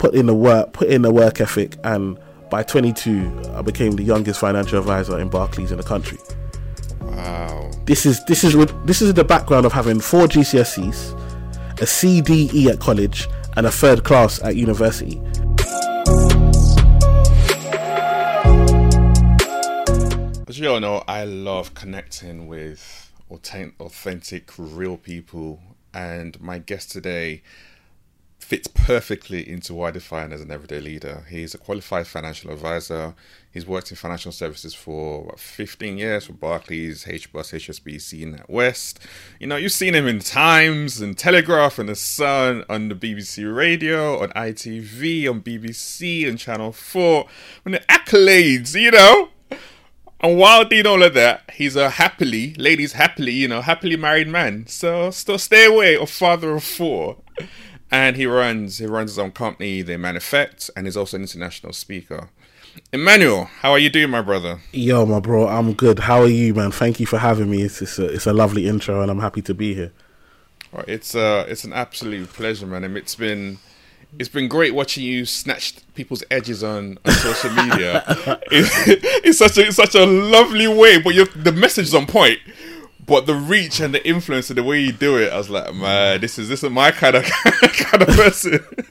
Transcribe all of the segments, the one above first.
put in the work, put in the work ethic, and by 22, I became the youngest financial advisor in Barclays in the country. Wow. This is this is this is the background of having four GCSEs, a CDE at college, and a third class at university. As you all know, I love connecting with authentic, real people, and my guest today fits perfectly into what I define as an everyday leader. He's a qualified financial advisor. He's worked in financial services for what, 15 years for Barclays, HBOS, HSBC, NatWest. You know, you've seen him in Times and Telegraph and The Sun, on the BBC Radio, on ITV, on BBC, and Channel 4. When the accolades, you know. And while doing all of that, he's a happily, ladies happily, you know, happily married man. So still stay away, a father of four and he runs he runs his own company, the Manifest, and he's also an international speaker. Emmanuel, how are you doing, my brother? Yo, my bro, I'm good. How are you, man? Thank you for having me. It's it's a, it's a lovely intro, and I'm happy to be here. It's uh it's an absolute pleasure, man. It's been it's been great watching you snatch people's edges on, on social media. it's, it's such a it's such a lovely way, but the message is on point but the reach and the influence and the way you do it, I was like, man, this is this is my kind of kind of person.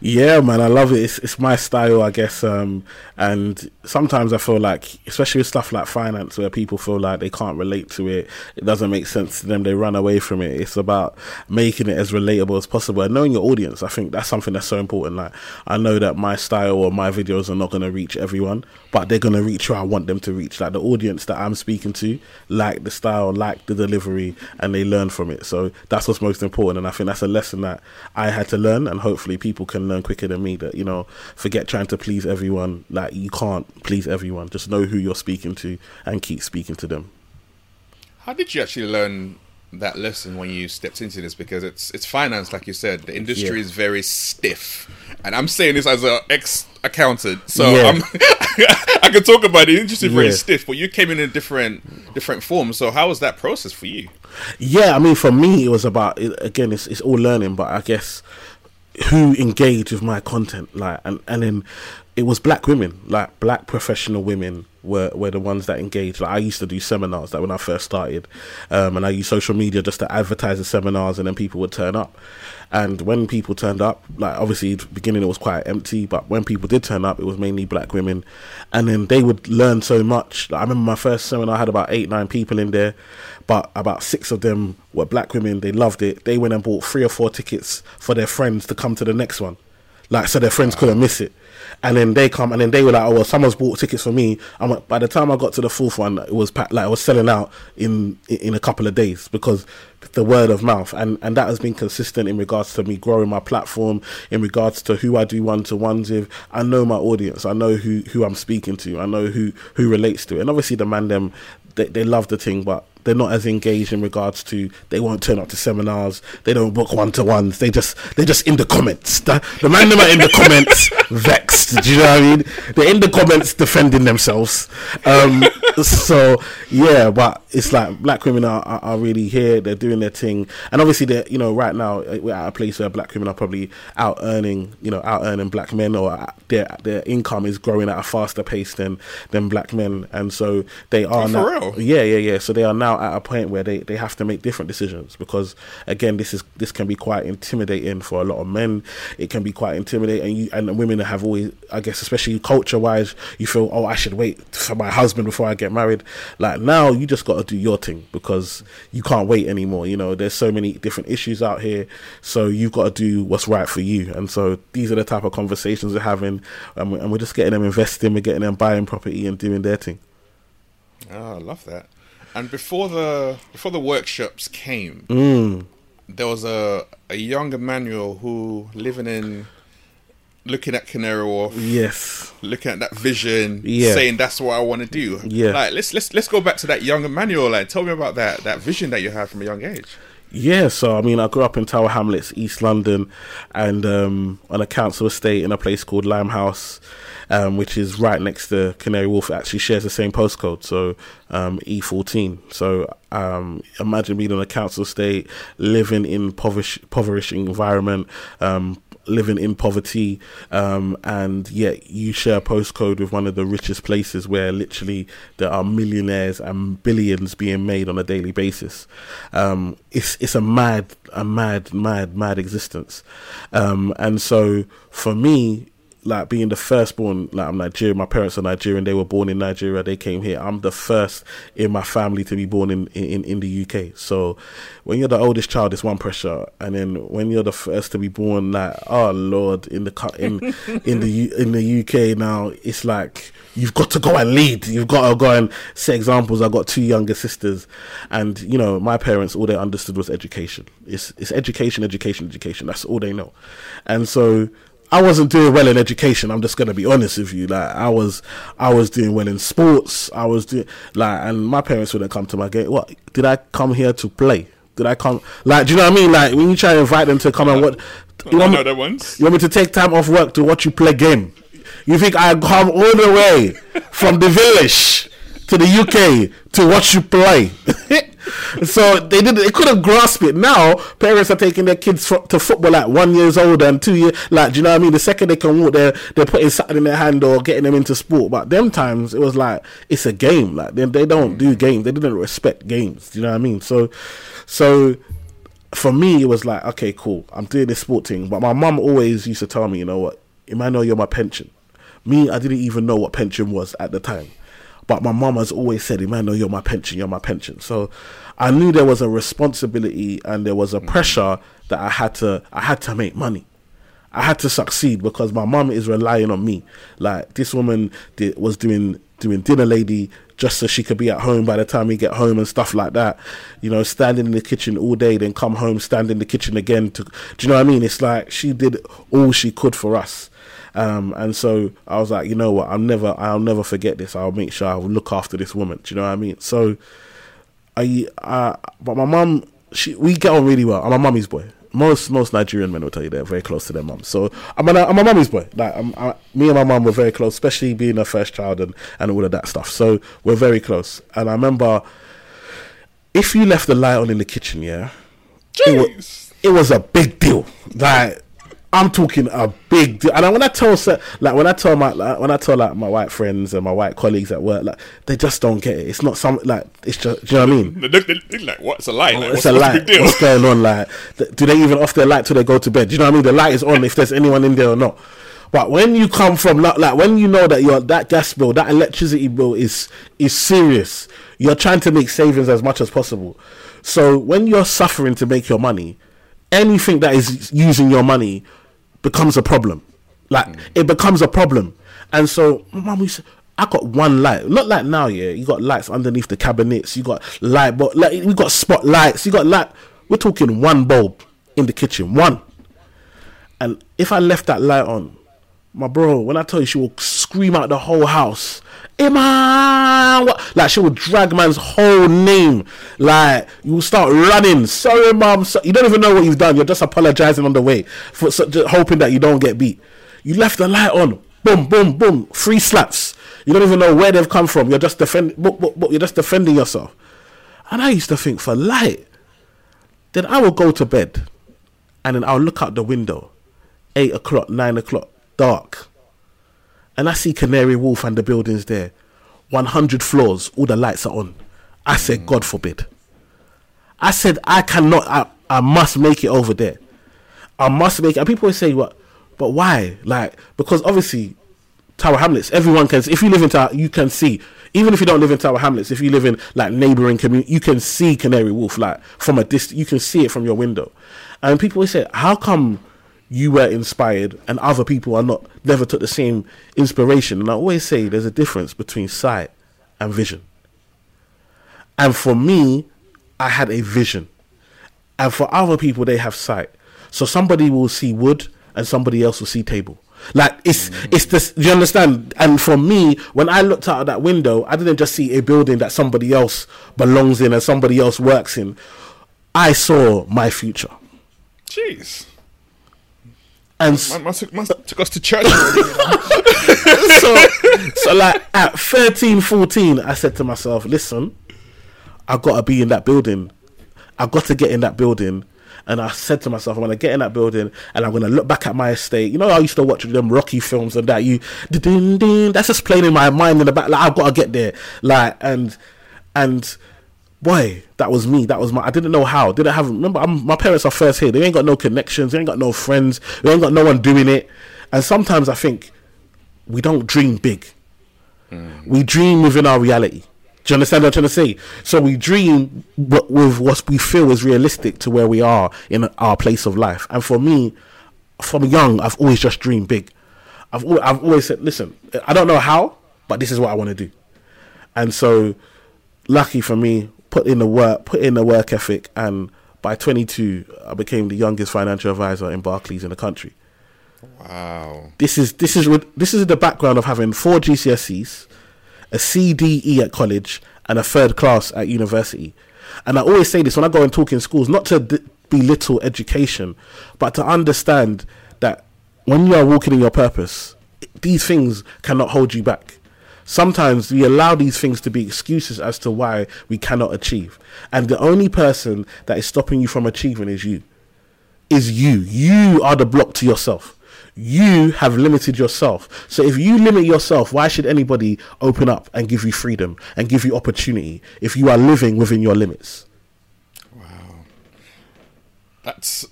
Yeah, man, I love it. It's, it's my style, I guess. Um, and sometimes I feel like, especially with stuff like finance, where people feel like they can't relate to it, it doesn't make sense to them, they run away from it. It's about making it as relatable as possible and knowing your audience. I think that's something that's so important. Like, I know that my style or my videos are not going to reach everyone, but they're going to reach who I want them to reach. Like the audience that I'm speaking to, like the style, like the delivery, and they learn from it. So that's what's most important. And I think that's a lesson that I had to learn, and hopefully people can learn quicker than me. That you know, forget trying to please everyone. Like you can't please everyone. Just know who you're speaking to and keep speaking to them. How did you actually learn that lesson when you stepped into this because it's it's finance, like you said. The industry yeah. is very stiff, and I'm saying this as an ex accountant, so yeah. I'm I can talk about it. The industry is very yeah. stiff, but you came in a different different form. So how was that process for you? Yeah, I mean, for me, it was about again, it's it's all learning, but I guess who engaged with my content, like, and and then it was black women, like black professional women were, were the ones that engaged. Like I used to do seminars, like when I first started, um, and I used social media just to advertise the seminars, and then people would turn up. And when people turned up, like obviously beginning it was quite empty, but when people did turn up, it was mainly black women, and then they would learn so much. Like, I remember my first seminar I had about eight nine people in there, but about six of them were black women. They loved it. They went and bought three or four tickets for their friends to come to the next one, like so their friends couldn't miss it and then they come and then they were like, oh well, someone's bought tickets for me. And by the time I got to the fourth one, it was packed, like I was selling out in in a couple of days because the word of mouth and and that has been consistent in regards to me growing my platform in regards to who I do one to ones with. I know my audience. I know who who I'm speaking to. I know who who relates to it. And obviously the man them they, they love the thing, but they're not as engaged in regards to they won't turn up to seminars, they don't book one to ones, they just they're just in the comments. The, the man them are in the comments vexed. Do you know what I mean? They're in the comments defending themselves. Um, so yeah, but it's like black women are, are, are, really here. They're doing their thing, and obviously they're you know right now uh, we're at a place where black women are probably out earning you know out earning black men, or their their income is growing at a faster pace than than black men, and so they are oh, now. Yeah, yeah, yeah. So they are now at a point where they, they have to make different decisions because again, this is this can be quite intimidating for a lot of men. It can be quite intimidating, and you and women have always, I guess, especially culture wise, you feel oh I should wait for my husband before I get married. Like now, you just got to do your thing because you can't wait anymore. You know, there's so many different issues out here, so you've got to do what's right for you. And so these are the type of conversations we're having, and we're, and we're just getting them investing, we're getting them buying property and doing their thing. Oh, I love that. And before the before the workshops came, mm. there was a a young Emmanuel who living in looking at Canary Wharf. Yes. Looking at that vision, yeah. saying that's what I want to do. Yeah. Like let's let's let's go back to that young Emmanuel. Like tell me about that that vision that you had from a young age. Yeah, so I mean, I grew up in Tower Hamlets, East London, and um, on a council estate in a place called Limehouse um, which is right next to Canary Wharf. It actually shares the same postcode, so um, E14. So um, imagine being on a council estate, living in impoverished, impoverished environment. Living in poverty, um, and yet you share a postcode with one of the richest places where literally there are millionaires and billions being made on a daily basis. Um, it's it's a mad, a mad, mad, mad existence, um, and so for me, like being the firstborn, like I'm Nigerian, my parents are Nigerian, they were born in Nigeria, they came here. I'm the first in my family to be born in, in, in the UK. So when you're the oldest child, it's one pressure. And then when you're the first to be born, like, oh Lord, in the in in the in the UK now, it's like you've got to go and lead. You've got to go and set examples. I've got two younger sisters, and you know my parents all they understood was education. It's it's education, education, education. That's all they know, and so I wasn't doing well in education. I'm just gonna be honest with you. Like I was, I was doing well in sports. I was doing like, and my parents wouldn't come to my gate. What did I come here to play? Did I come? Like, do you know what I mean? Like when you try to invite them to come and what? Uh, you want, me, ones. you want me to take time off work to watch you play game? You think I come all the way from the village to the UK to watch you play? so they did. They couldn't grasp it. Now parents are taking their kids to football at one years old and two years. Like, do you know what I mean? The second they can walk, they're they're putting something in their hand or getting them into sport. But them times it was like it's a game. Like they they don't do mm. games. They didn't respect games. Do you know what I mean? So so for me it was like okay cool. I'm doing this sport thing. But my mum always used to tell me, you know what? Emmanuel, you're my pension. Me, I didn't even know what pension was at the time. But my mum has always said, Emmanuel, you're my pension, you're my pension. So I knew there was a responsibility and there was a mm. pressure that I had to I had to make money. I had to succeed because my mum is relying on me. Like this woman did, was doing doing dinner lady just so she could be at home by the time we get home and stuff like that. You know, standing in the kitchen all day, then come home, stand in the kitchen again. To, do you know what I mean? It's like she did all she could for us. Um, and so I was like, you know what? I'll never, I'll never forget this. I'll make sure I'll look after this woman. Do you know what I mean? So I, uh, but my mum, she, we get on really well. I'm a mummy's boy. Most most Nigerian men will tell you they're very close to their mum. So I'm a, I'm a mummy's boy. Like I'm, I, me and my mum were very close, especially being a first child and and all of that stuff. So we're very close. And I remember if you left the light on in the kitchen, yeah, it was, it was a big deal. Like I'm talking a big deal. And when I tell like when I tell my like, when I tell like my white friends and my white colleagues at work, like they just don't get it. It's not some like it's just. Do you know what I mean? They, they, they, like what's a light? Like, it's what's, a light. What's going on? Like, do they even off their light till they go to bed? Do you know what I mean? The light is on if there's anyone in there or not. But when you come from like, like when you know that your that gas bill, that electricity bill is is serious, you're trying to make savings as much as possible. So when you're suffering to make your money, anything that is using your money becomes a problem. Like mm. it becomes a problem. And so, mum, we said, I got one light. Not like now, yeah. You got lights underneath the cabinets. You got light, but like we got spotlights. You got light. We're talking one bulb in the kitchen, one. And if I left that light on, my bro, when I tell you, she will scream out the whole house. Iman, like she will drag man's whole name. Like you will start running. Sorry, mom. So, you don't even know what you've done. You're just apologizing on the way for so, hoping that you don't get beat. You left the light on. Boom, boom, boom. Three slaps. You don't even know where they've come from. You're just defending. You're just defending yourself. And I used to think for light. Then I will go to bed, and then I'll look out the window. Eight o'clock, nine o'clock dark. And I see Canary Wharf and the buildings there. 100 floors, all the lights are on. I said, mm. God forbid. I said, I cannot, I, I must make it over there. I must make it. And people say, what? But why? Like, because obviously, Tower Hamlets, everyone can see. If you live in Tower, you can see. Even if you don't live in Tower Hamlets, if you live in like neighboring community, you can see Canary Wharf, like from a distance. You can see it from your window. And people always say, how come you were inspired and other people are not never took the same inspiration. And i always say there's a difference between sight and vision. And for me i had a vision. And for other people they have sight. So somebody will see wood and somebody else will see table. Like it's mm. it's this you understand? And for me when i looked out of that window i didn't just see a building that somebody else belongs in and somebody else works in. I saw my future. Jeez and man, man, took, man took us to church. so, so like at 13, 14, I said to myself, listen, I gotta be in that building. I got to get in that building, And I said to myself, I'm gonna get in that building and I'm gonna look back at my estate. You know, I used to watch them Rocky films and that you, ding, ding, that's just playing in my mind in the back. Like I've got to get there. Like and and boy, that was me. That was my. I didn't know how. Didn't have. Remember, I'm, my parents are first here. They ain't got no connections. They ain't got no friends. They ain't got no one doing it. And sometimes I think we don't dream big. Mm. We dream within our reality. Do you understand what I'm trying to say? So we dream with what we feel is realistic to where we are in our place of life. And for me, from young, I've always just dreamed big. I've I've always said, listen, I don't know how, but this is what I want to do. And so, lucky for me, put in the work, put in the work ethic, and by 22, I became the youngest financial advisor in Barclays in the country. Wow. This is this is this is the background of having four GCSEs, a CDE at college, and a third class at university. And I always say this when I go and talk in schools, not to d- belittle education, but to understand that when you are walking in your purpose, these things cannot hold you back. Sometimes we allow these things to be excuses as to why we cannot achieve. And the only person that is stopping you from achieving is you. Is you. You are the block to yourself. You have limited yourself. So if you limit yourself, why should anybody open up and give you freedom and give you opportunity if you are living within your limits? Wow. That's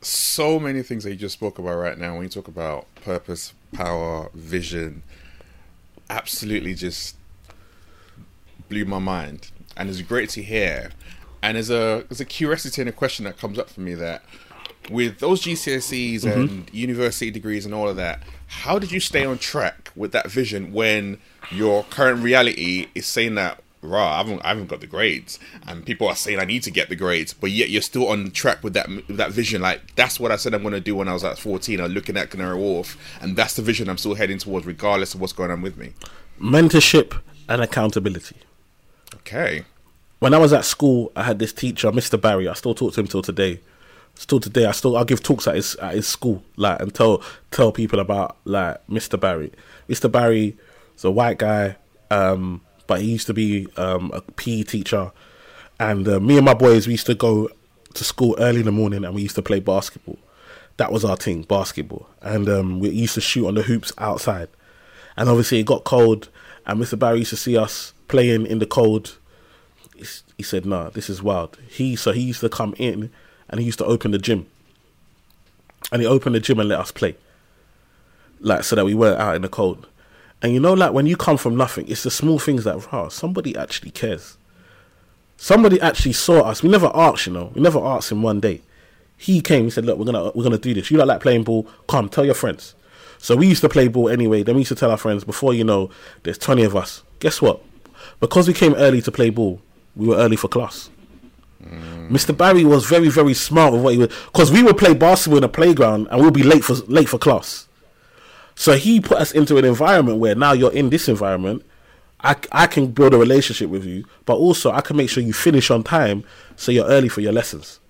so many things that you just spoke about right now when you talk about purpose, power, vision absolutely just blew my mind, and it's great to hear. And there's a there's a curiosity and a question that comes up for me that with those GCSEs mm-hmm. and university degrees and all of that, how did you stay on track with that vision when your current reality is saying that raw, I haven't, I haven't got the grades, and people are saying I need to get the grades, but yet you're still on track with that with that vision. Like that's what I said I'm going to do when I was at 14. I'm looking at Canary Wharf, and that's the vision I'm still heading towards, regardless of what's going on with me. Mentorship and accountability. Okay. When I was at school, I had this teacher, Mr. Barry. I still talk to him till today. Still today, I still I give talks at his at his school, like and tell tell people about like Mr. Barry. Mr. Barry is a white guy. Um, but he used to be um, a PE teacher. And uh, me and my boys, we used to go to school early in the morning and we used to play basketball. That was our thing, basketball. And um, we used to shoot on the hoops outside. And obviously it got cold, and Mr. Barry used to see us playing in the cold. He said, "Nah, this is wild." He so he used to come in, and he used to open the gym, and he opened the gym and let us play, like so that we weren't out in the cold. And you know, like when you come from nothing, it's the small things that, wow, somebody actually cares. Somebody actually saw us. We never asked, you know. We never asked him one day. He came. He said, "Look, we're gonna we're gonna do this. You don't like playing ball? Come, tell your friends." So we used to play ball anyway. Then we used to tell our friends. Before you know, there's twenty of us. Guess what? Because we came early to play ball, we were early for class. Mm. Mr. Barry was very very smart with what he was because we would play basketball in the playground and we'll be late for late for class. So he put us into an environment where now you're in this environment. I, I can build a relationship with you, but also I can make sure you finish on time so you're early for your lessons.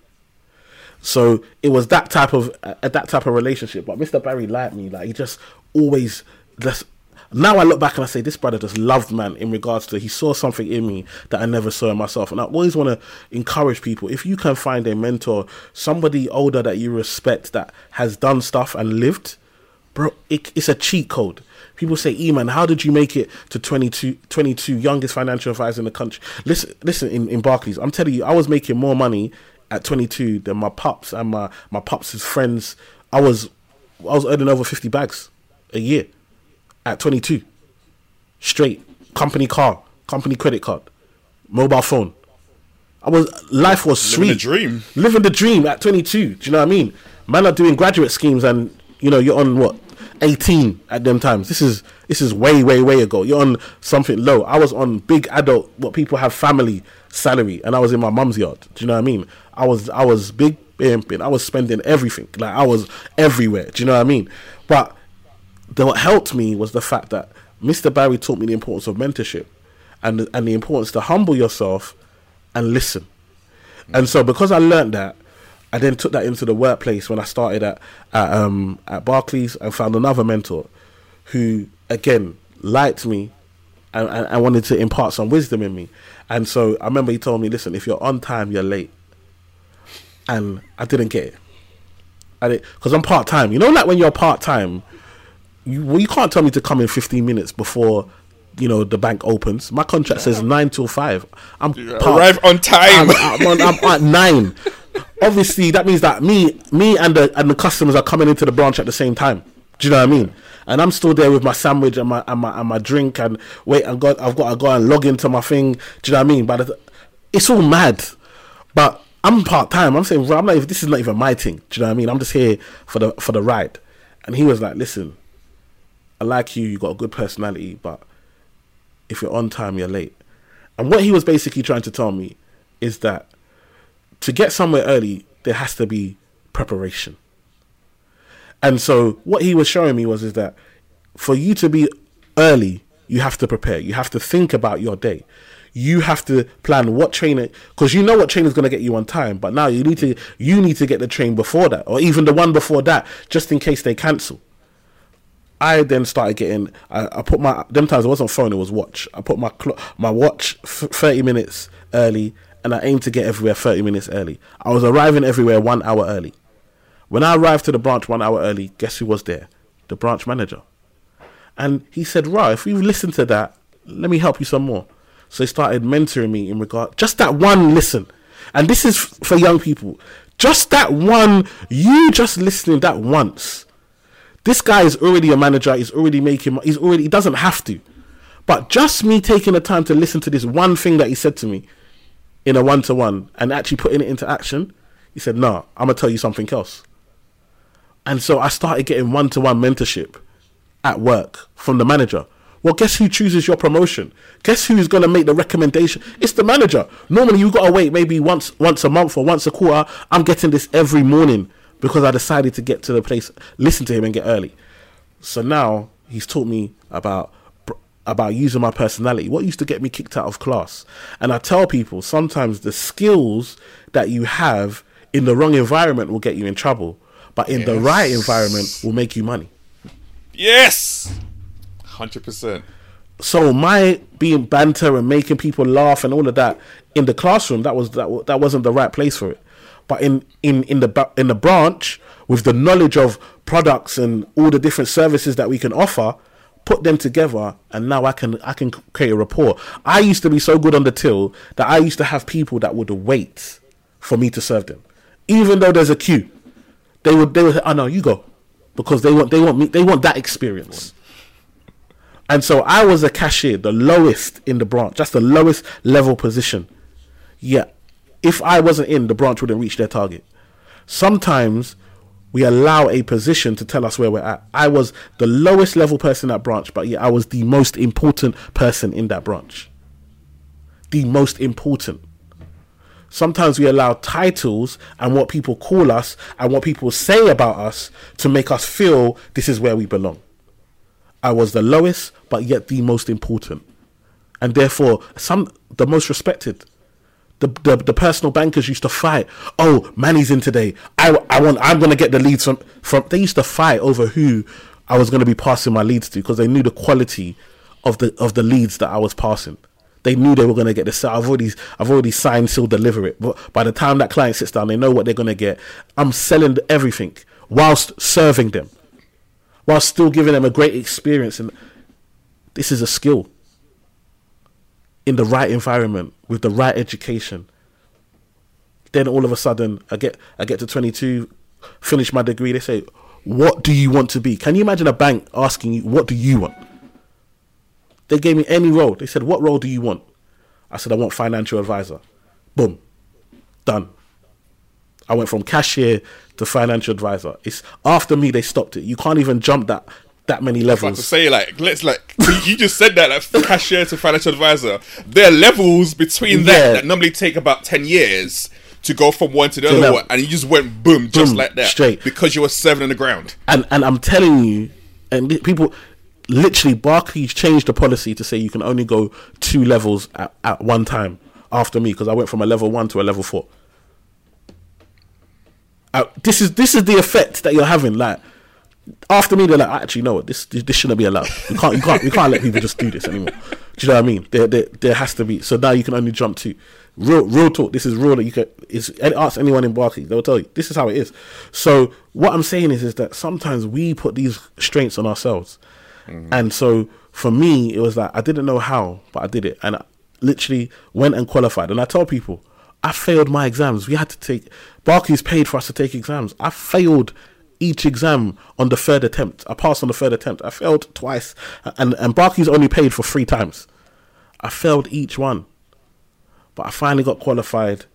So it was that type of uh, that type of relationship. But Mr. Barry liked me, like he just always just. Now I look back and I say this brother just loved man in regards to he saw something in me that I never saw in myself. And I always want to encourage people if you can find a mentor, somebody older that you respect that has done stuff and lived, bro, it, it's a cheat code. People say, E man, how did you make it to 22, 22 youngest financial advisor in the country? Listen, listen, in, in Barclays, I'm telling you, I was making more money at 22 than my pops and my, my pups' friends. I was, I was earning over 50 bags a year at 22. Straight. Company car, company credit card, mobile phone. I was, life was sweet. Living the dream. Living the dream at 22. Do you know what I mean? Man are doing graduate schemes and you know, you're on what 18 at them times. This is this is way, way, way ago. You're on something low. I was on big adult, what people have family salary, and I was in my mum's yard. Do you know what I mean? I was I was big pimping. I was spending everything. Like I was everywhere. Do you know what I mean? But the, what helped me was the fact that Mr. Barry taught me the importance of mentorship and and the importance to humble yourself and listen. And so because I learned that, I then took that into the workplace when I started at at, um, at Barclays and found another mentor who again liked me and, and, and, wanted to impart some wisdom in me. And so I remember he told me, "Listen, if you're on time, you're late." and I didn't get it. I because I'm part time. You know, like when you're part time, you well, you can't tell me to come in 15 minutes before you know the bank opens. My contract says nine till five. I'm part- Arrive on time. I'm, I'm, on- I'm at nine. Obviously, that means that me, me, and the and the customers are coming into the branch at the same time. Do you know what I mean? And I'm still there with my sandwich and my and my, and my drink and wait. I've got I've got to go and log into my thing. Do you know what I mean? But it's all mad. But I'm part time. I'm saying I'm not. This is not even my thing. Do you know what I mean? I'm just here for the for the ride. And he was like, "Listen, I like you. You got a good personality, but if you're on time, you're late." And what he was basically trying to tell me is that to get somewhere early, there has to be preparation. And so what he was showing me was is that for you to be early, you have to prepare. You have to think about your day. You have to plan what trainer because you know what trainer is going to get you on time. But now you need to you need to get the train before that, or even the one before that, just in case they cancel. I then started getting. I, I put my them times it wasn't phone, it was watch. I put my clo- my watch f- thirty minutes early, and I aimed to get everywhere thirty minutes early. I was arriving everywhere one hour early. When I arrived to the branch one hour early, guess who was there? The branch manager. And he said, "Ra, if you listen to that, let me help you some more." So he started mentoring me in regard just that one listen. And this is f- for young people. Just that one, you just listening that once this guy is already a manager. He's already making. He's already. He doesn't have to. But just me taking the time to listen to this one thing that he said to me in a one to one and actually putting it into action, he said, "Nah, I'm gonna tell you something else." And so I started getting one to one mentorship at work from the manager. Well, guess who chooses your promotion? Guess who's to make the recommendation? It's the manager. Normally, you got to wait maybe once once a month or once a quarter. I'm getting this every morning because I decided to get to the place, listen to him, and get early. So now he's taught me about about using my personality. What used to get me kicked out of class, and I tell people sometimes the skills that you have in the wrong environment will get you in trouble, but in the right environment will make you money. yes, hundred percent. so my being banter and making people laugh and all of that in the classroom that was that, that wasn't the right place for it but in in in the in the branch with the knowledge of products and all the different services that we can offer put them together and now I can I can create a rapport I used to be so good on the till that I used to have people that would wait for me to serve them even though there's a queue they would they would oh no you go because they want they want me they want that experience and so I was a cashier, the lowest in the branch, just the lowest level position. Yeah, if I wasn't in, the branch wouldn't reach their target. Sometimes we allow a position to tell us where we're at. I was the lowest level person in that branch, but yeah, I was the most important person in that branch. The most important. Sometimes we allow titles and what people call us and what people say about us to make us feel this is where we belong. I was the lowest, but yet the most important, and therefore some the most respected. The, the the personal bankers used to fight. Oh, Manny's in today. I, I want. I'm to get the leads from from. They used to fight over who I was to be passing my leads to because they knew the quality of the of the leads that I was passing. They knew they were to get the sale. I've already I've already signed, seal, deliver it. But by the time that client sits down, they know what they're to get. I'm selling everything whilst serving them while still giving them a great experience. And this is a skill in the right environment with the right education. Then all of a sudden, I get I get to 22, finish my degree. They say, "What do you want to be?" Can you imagine a bank asking you, "What do you want?" They gave me any role. They said, "What role do you want?" I said, "I want financial advisor." Boom, done. I went from cashier to financial advisor. It's after me they stopped it. You can't even jump that that many About to say like let's like you just said that like cashier to financial advisor. There are levels between that Yeah. that normally take about ten years to go from one to the other level. one, and you just went boom just like that straight. because you were seven on the ground. And and I'm telling you, and people literally Barclays changed the policy to say you can only go two levels at, at one time after me because I went from a level one to a level four. Uh, this is this is the effect that you're having. Like after me, they're like, actually, no, this this shouldn't be allowed. You can't you can't you can't let people just do this anymore. Do you know what I mean? There, there, there has to be. So now you can only jump to real, real talk. This is real. That you can. Is ask anyone in Barclays, they'll tell you this is how it is. So what I'm saying is, is that sometimes we put these strengths on ourselves, mm-hmm. and so for me, it was like I didn't know how, but I did it, and I literally went and qualified. And I tell people, I failed my exams. We had to take Barclays paid for us to take exams. I failed each exam on the third attempt. I passed on the third attempt. I failed twice, and and Barclays only paid for three times. I failed each one, but I finally got qualified,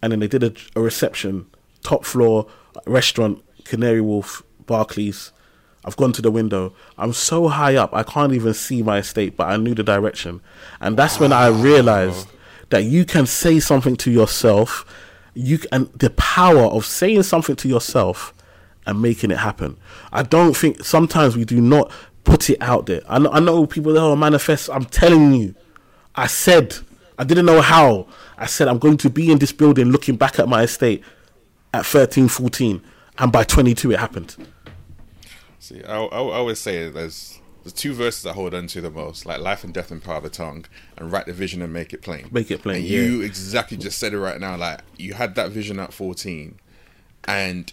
and then they did a, a reception, top floor restaurant, Canary Wharf, Barclays. I've gone to the window. I'm so high up, I can't even see my estate, but I knew the direction, and that's when I realized that you can say something to yourself. You and the power of saying something to yourself and making it happen. I don't think sometimes we do not put it out there. I know, I know people that are manifest. I'm telling you, I said I didn't know how. I said I'm going to be in this building looking back at my estate at 13, 14, and by 22 it happened. See, I, I, I always say there's the two verses I hold on to the most, like life and death and power of the tongue, and write the vision and make it plain. Make it plain, And yeah. you exactly just said it right now. Like you had that vision at 14, and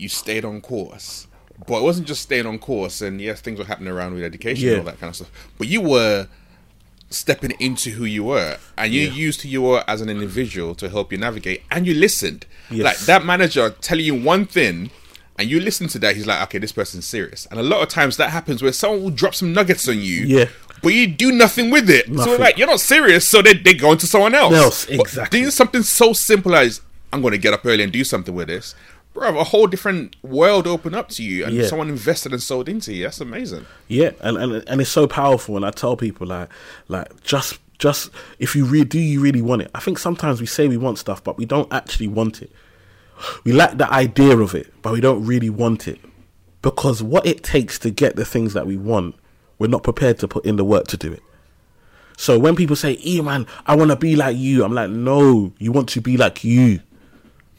you stayed on course. But it wasn't just staying on course, and yes, things were happening around with education Yeah. and all that kind of stuff. But you were stepping into who you were, and you Yeah. used who you were as an individual to help you navigate, and you listened. Yes. Like that manager telling you one thing, and you listen to that, he's like, okay, this person's serious. And a lot of times that happens where someone will drop some nuggets on you, Yeah. but you do nothing with it. So Nothing. like you're not serious, so they they go into someone else. Else, But exactly. doing something so simple as I'm going to get up early and do something with this. Bro, a whole different world opened up to you, and Yeah. someone invested and sold into you. That's amazing. Yeah, and, and and it's so powerful. And I tell people like like just just if you really do you really want it. I think sometimes we say we want stuff, but we don't actually want it. We like the idea of it, but we don't really want it because what it takes to get the things that we want, we're not prepared to put in the work to do it. So when people say, "E man, I want to be like you," I'm like, "No, you want to be like you."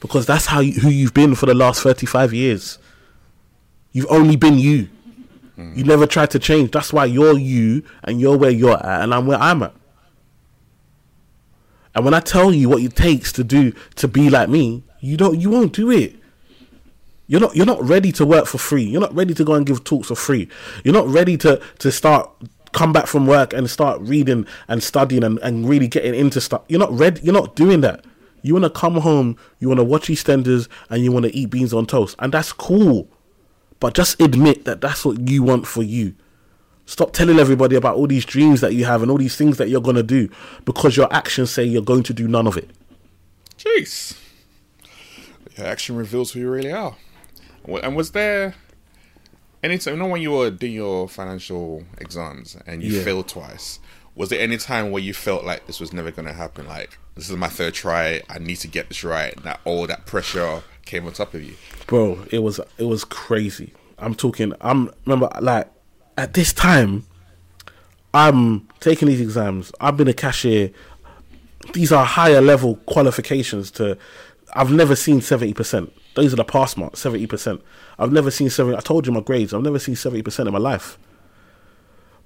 Because that's how you, who you've been for the last 35 years. You've only been you. Mm. You never tried to change. That's why you're you and you're where you're at and I'm where I'm at. And when I tell you what it takes to do to be like me, you don't you won't do it. You're not you're not ready to work for free. You're not ready to go and give talks for free. You're not ready to to start come back from work and start reading and studying and, and really getting into stuff. You're not ready you're not doing that. You wanna come home, you wanna watch EastEnders and you wanna eat beans on toast. And that's cool. But just admit that that's what you want for you. Stop telling everybody about all these dreams that you have and all these things that you're going to do because your actions say you're going to do none of it. Jeez. Your action reveals who you really are. And was there any time, you know, when you were doing your financial exams and you Yeah. failed twice, was there any time where you felt like this was never going to happen? Like, this is my third try, I need to get this right. and That all that pressure came on top of you. Bro, it was it was crazy. I'm talking I'm remember like at this time I'm taking these exams. I've been a cashier. These are higher level qualifications to I've never seen 70%. Those are the pass marks, 70%. I've never seen 70 I told you my grades. I've never seen 70% in my life.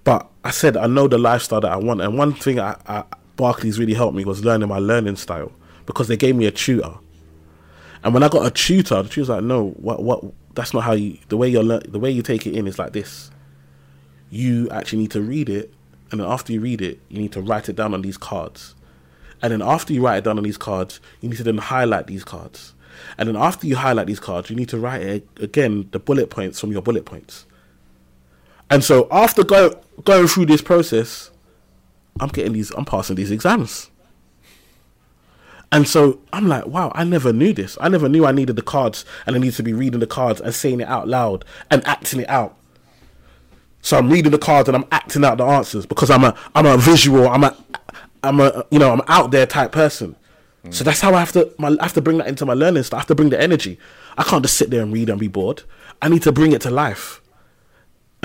But I said I know the lifestyle that I want, and one thing I, I Barclays really helped me was learning my learning style because they gave me a tutor. And when I got a tutor, the tutor was like, "No, what, what? That's not how you. The way you learn, the way you take it in is like this. You actually need to read it, and then after you read it, you need to write it down on these cards. And then after you write it down on these cards, you need to then highlight these cards. And then after you highlight these cards, you need to write it again the bullet points from your bullet points. And so after go, going through this process, I'm getting these, I'm passing these exams. And so I'm like, wow, I never knew this. I never knew I needed the cards and I needed to be reading the cards and saying it out loud and acting it out. So I'm reading the cards and I'm acting out the answers because I'm a I'm a visual, I'm a I'm a you know, I'm out there type person. So that's how I have to my, I have to bring that into my learning stuff. I have to bring the energy. I can't just sit there and read and be bored. I need to bring it to life.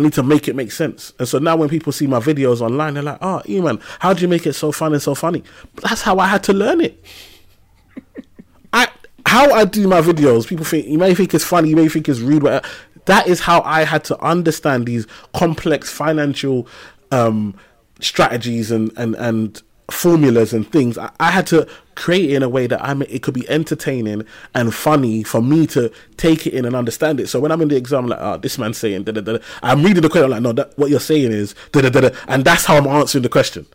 I need to make it make sense. And so now when people see my videos online, they're like, oh, E-man, how do you make it so fun and so funny? But that's how I had to learn it. I how I do my videos, people think you may think it's funny, you may think it's rude, but that is how I had to understand these complex financial um, strategies and and and formulas and things. I, I had to create it in a way that I'm it could be entertaining and funny for me to take it in and understand it. So when I'm in the exam, I'm like, oh, this man's saying, da, da, da. I'm reading the question, I'm like, no, that, what you're saying is, da, da, da, and that's how I'm answering the question.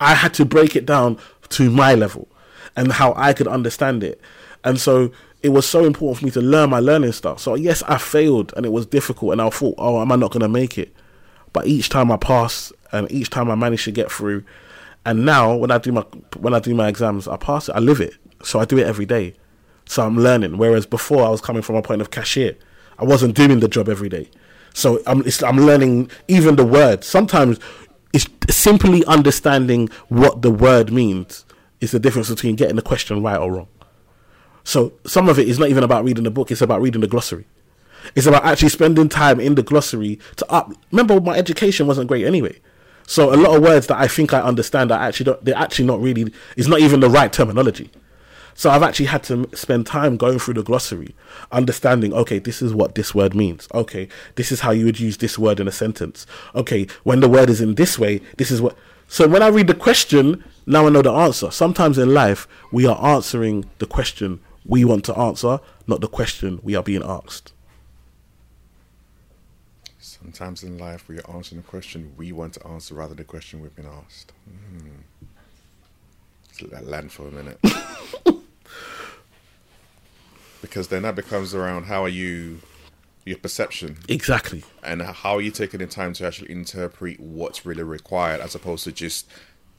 I had to break it down to my level and how I could understand it. And so it was so important for me to learn my learning stuff. So yes, I failed and it was difficult and I thought, oh, am I not going to make it? But each time I passed and each time I managed to get through, and now when I do my when I do my exams, I pass it. I live it. So I do it every day. So I'm learning. Whereas before I was coming from a point of cashier, I wasn't doing the job every day. So I'm I'm learning even the words. Sometimes it's simply understanding what the word means is the difference between getting the question right or wrong. So some of it is not even about reading the book; it's about reading the glossary. It's about actually spending time in the glossary to up. Remember, my education wasn't great anyway. So a lot of words that I think I understand are actually not, they're actually not really. It's not even the right terminology. So I've actually had to spend time going through the glossary, understanding, okay, this is what this word means. Okay, this is how you would use this word in a sentence. Okay, when the word is in this way, this is what. So when I read the question, now I know the answer. Sometimes in life, we are answering the question we want to answer, not the question we are being asked. Sometimes in life, we are answering the question we want to answer rather than the question we've been asked. Mm. Let's let that land for a minute. because then that becomes around how are you, your perception. Exactly. And how are you taking the time to actually interpret what's really required as opposed to just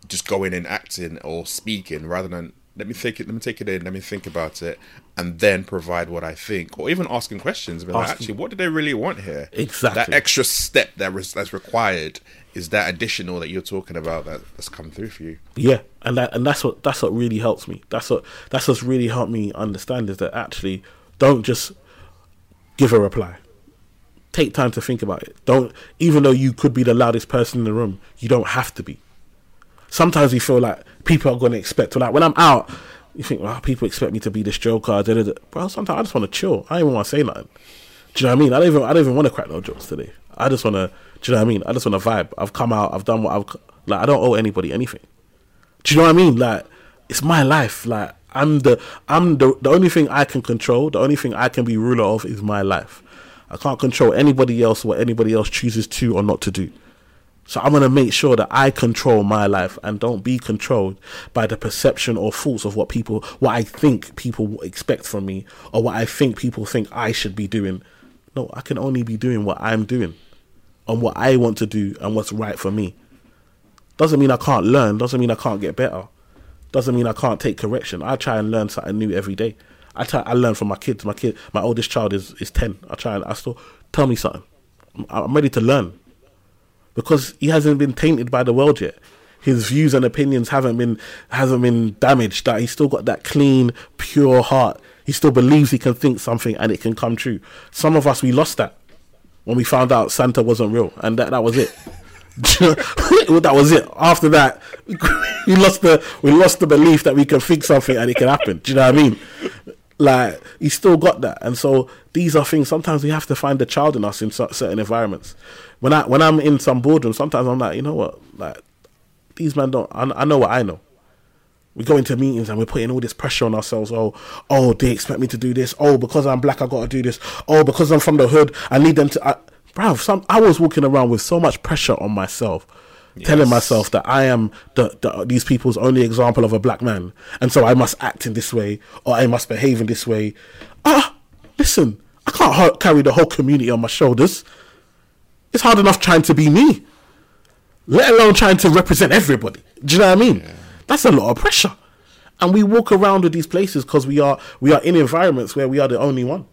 just going and acting or speaking rather than let me think it let me take it in let me think about it and then provide what i think or even asking questions like, actually what do they really want here? Exactly. that extra step that was that's required is that additional that you're talking about that, that's come through for you. Yeah and that and that's what that's what really helps me. That's what that's what's really helped me understand is that actually don't just give a reply. Take time to think about it. Don't even though you could be the loudest person in the room you don't have to be sometimes we feel like people are going to expect. Like when I'm out, you think, well, people expect me to be this joker. Da, da, da. Bro, sometimes I just want to chill. I don't even want to say nothing. Do you know what I mean? I don't even I don't even want to crack no jokes today. I just want to. Do you know what I mean? I just want to vibe. I've come out. I've done what I've like. I don't owe anybody anything. Do you know what I mean? Like it's my life. Like I'm the I'm the the only thing I can control. The only thing I can be ruler of is my life. I can't control anybody else what anybody else chooses to or not to do. So I'm gonna make sure that I control my life and don't be controlled by the perception or thoughts of what people, what I think people expect from me, or what I think people think I should be doing. No, I can only be doing what I'm doing, and what I want to do, and what's right for me. Doesn't mean I can't learn. Doesn't mean I can't get better. Doesn't mean I can't take correction. I try and learn something new every day. I try. I learn from my kids. My kid, my oldest child is is ten. I try and I still tell me something. I'm ready to learn because he hasn't been tainted by the world yet. His views and opinions haven't been hasn't been damaged. That he's still got that clean, pure heart. He still believes he can think something and it can come true. Some of us we lost that when we found out Santa wasn't real, and that that was it. that was it. After that, we lost the we lost the belief that we can think something and it can happen. Do you know what I mean? Like he still got that, and so these are things. Sometimes we have to find the child in us in certain environments when I when I'm in some boardroom, sometimes I'm like, you know what, like these men don't. I, I know what I know. We go into meetings and we're putting all this pressure on ourselves. Oh, oh, they expect me to do this. Oh, because I'm black, I got to do this. Oh, because I'm from the hood, I need them to. I, bro, some I was walking around with so much pressure on myself. Yes. telling myself that I am the, the, these people's only example of a black man, and so I must act in this way or I must behave in this way. Ah, listen, I can't carry the whole community on my shoulders. It's hard enough trying to be me, let alone trying to represent everybody. Do you know what I mean? Yeah. That's a lot of pressure. And we walk around with these places because we are we are in environments where we are the only one.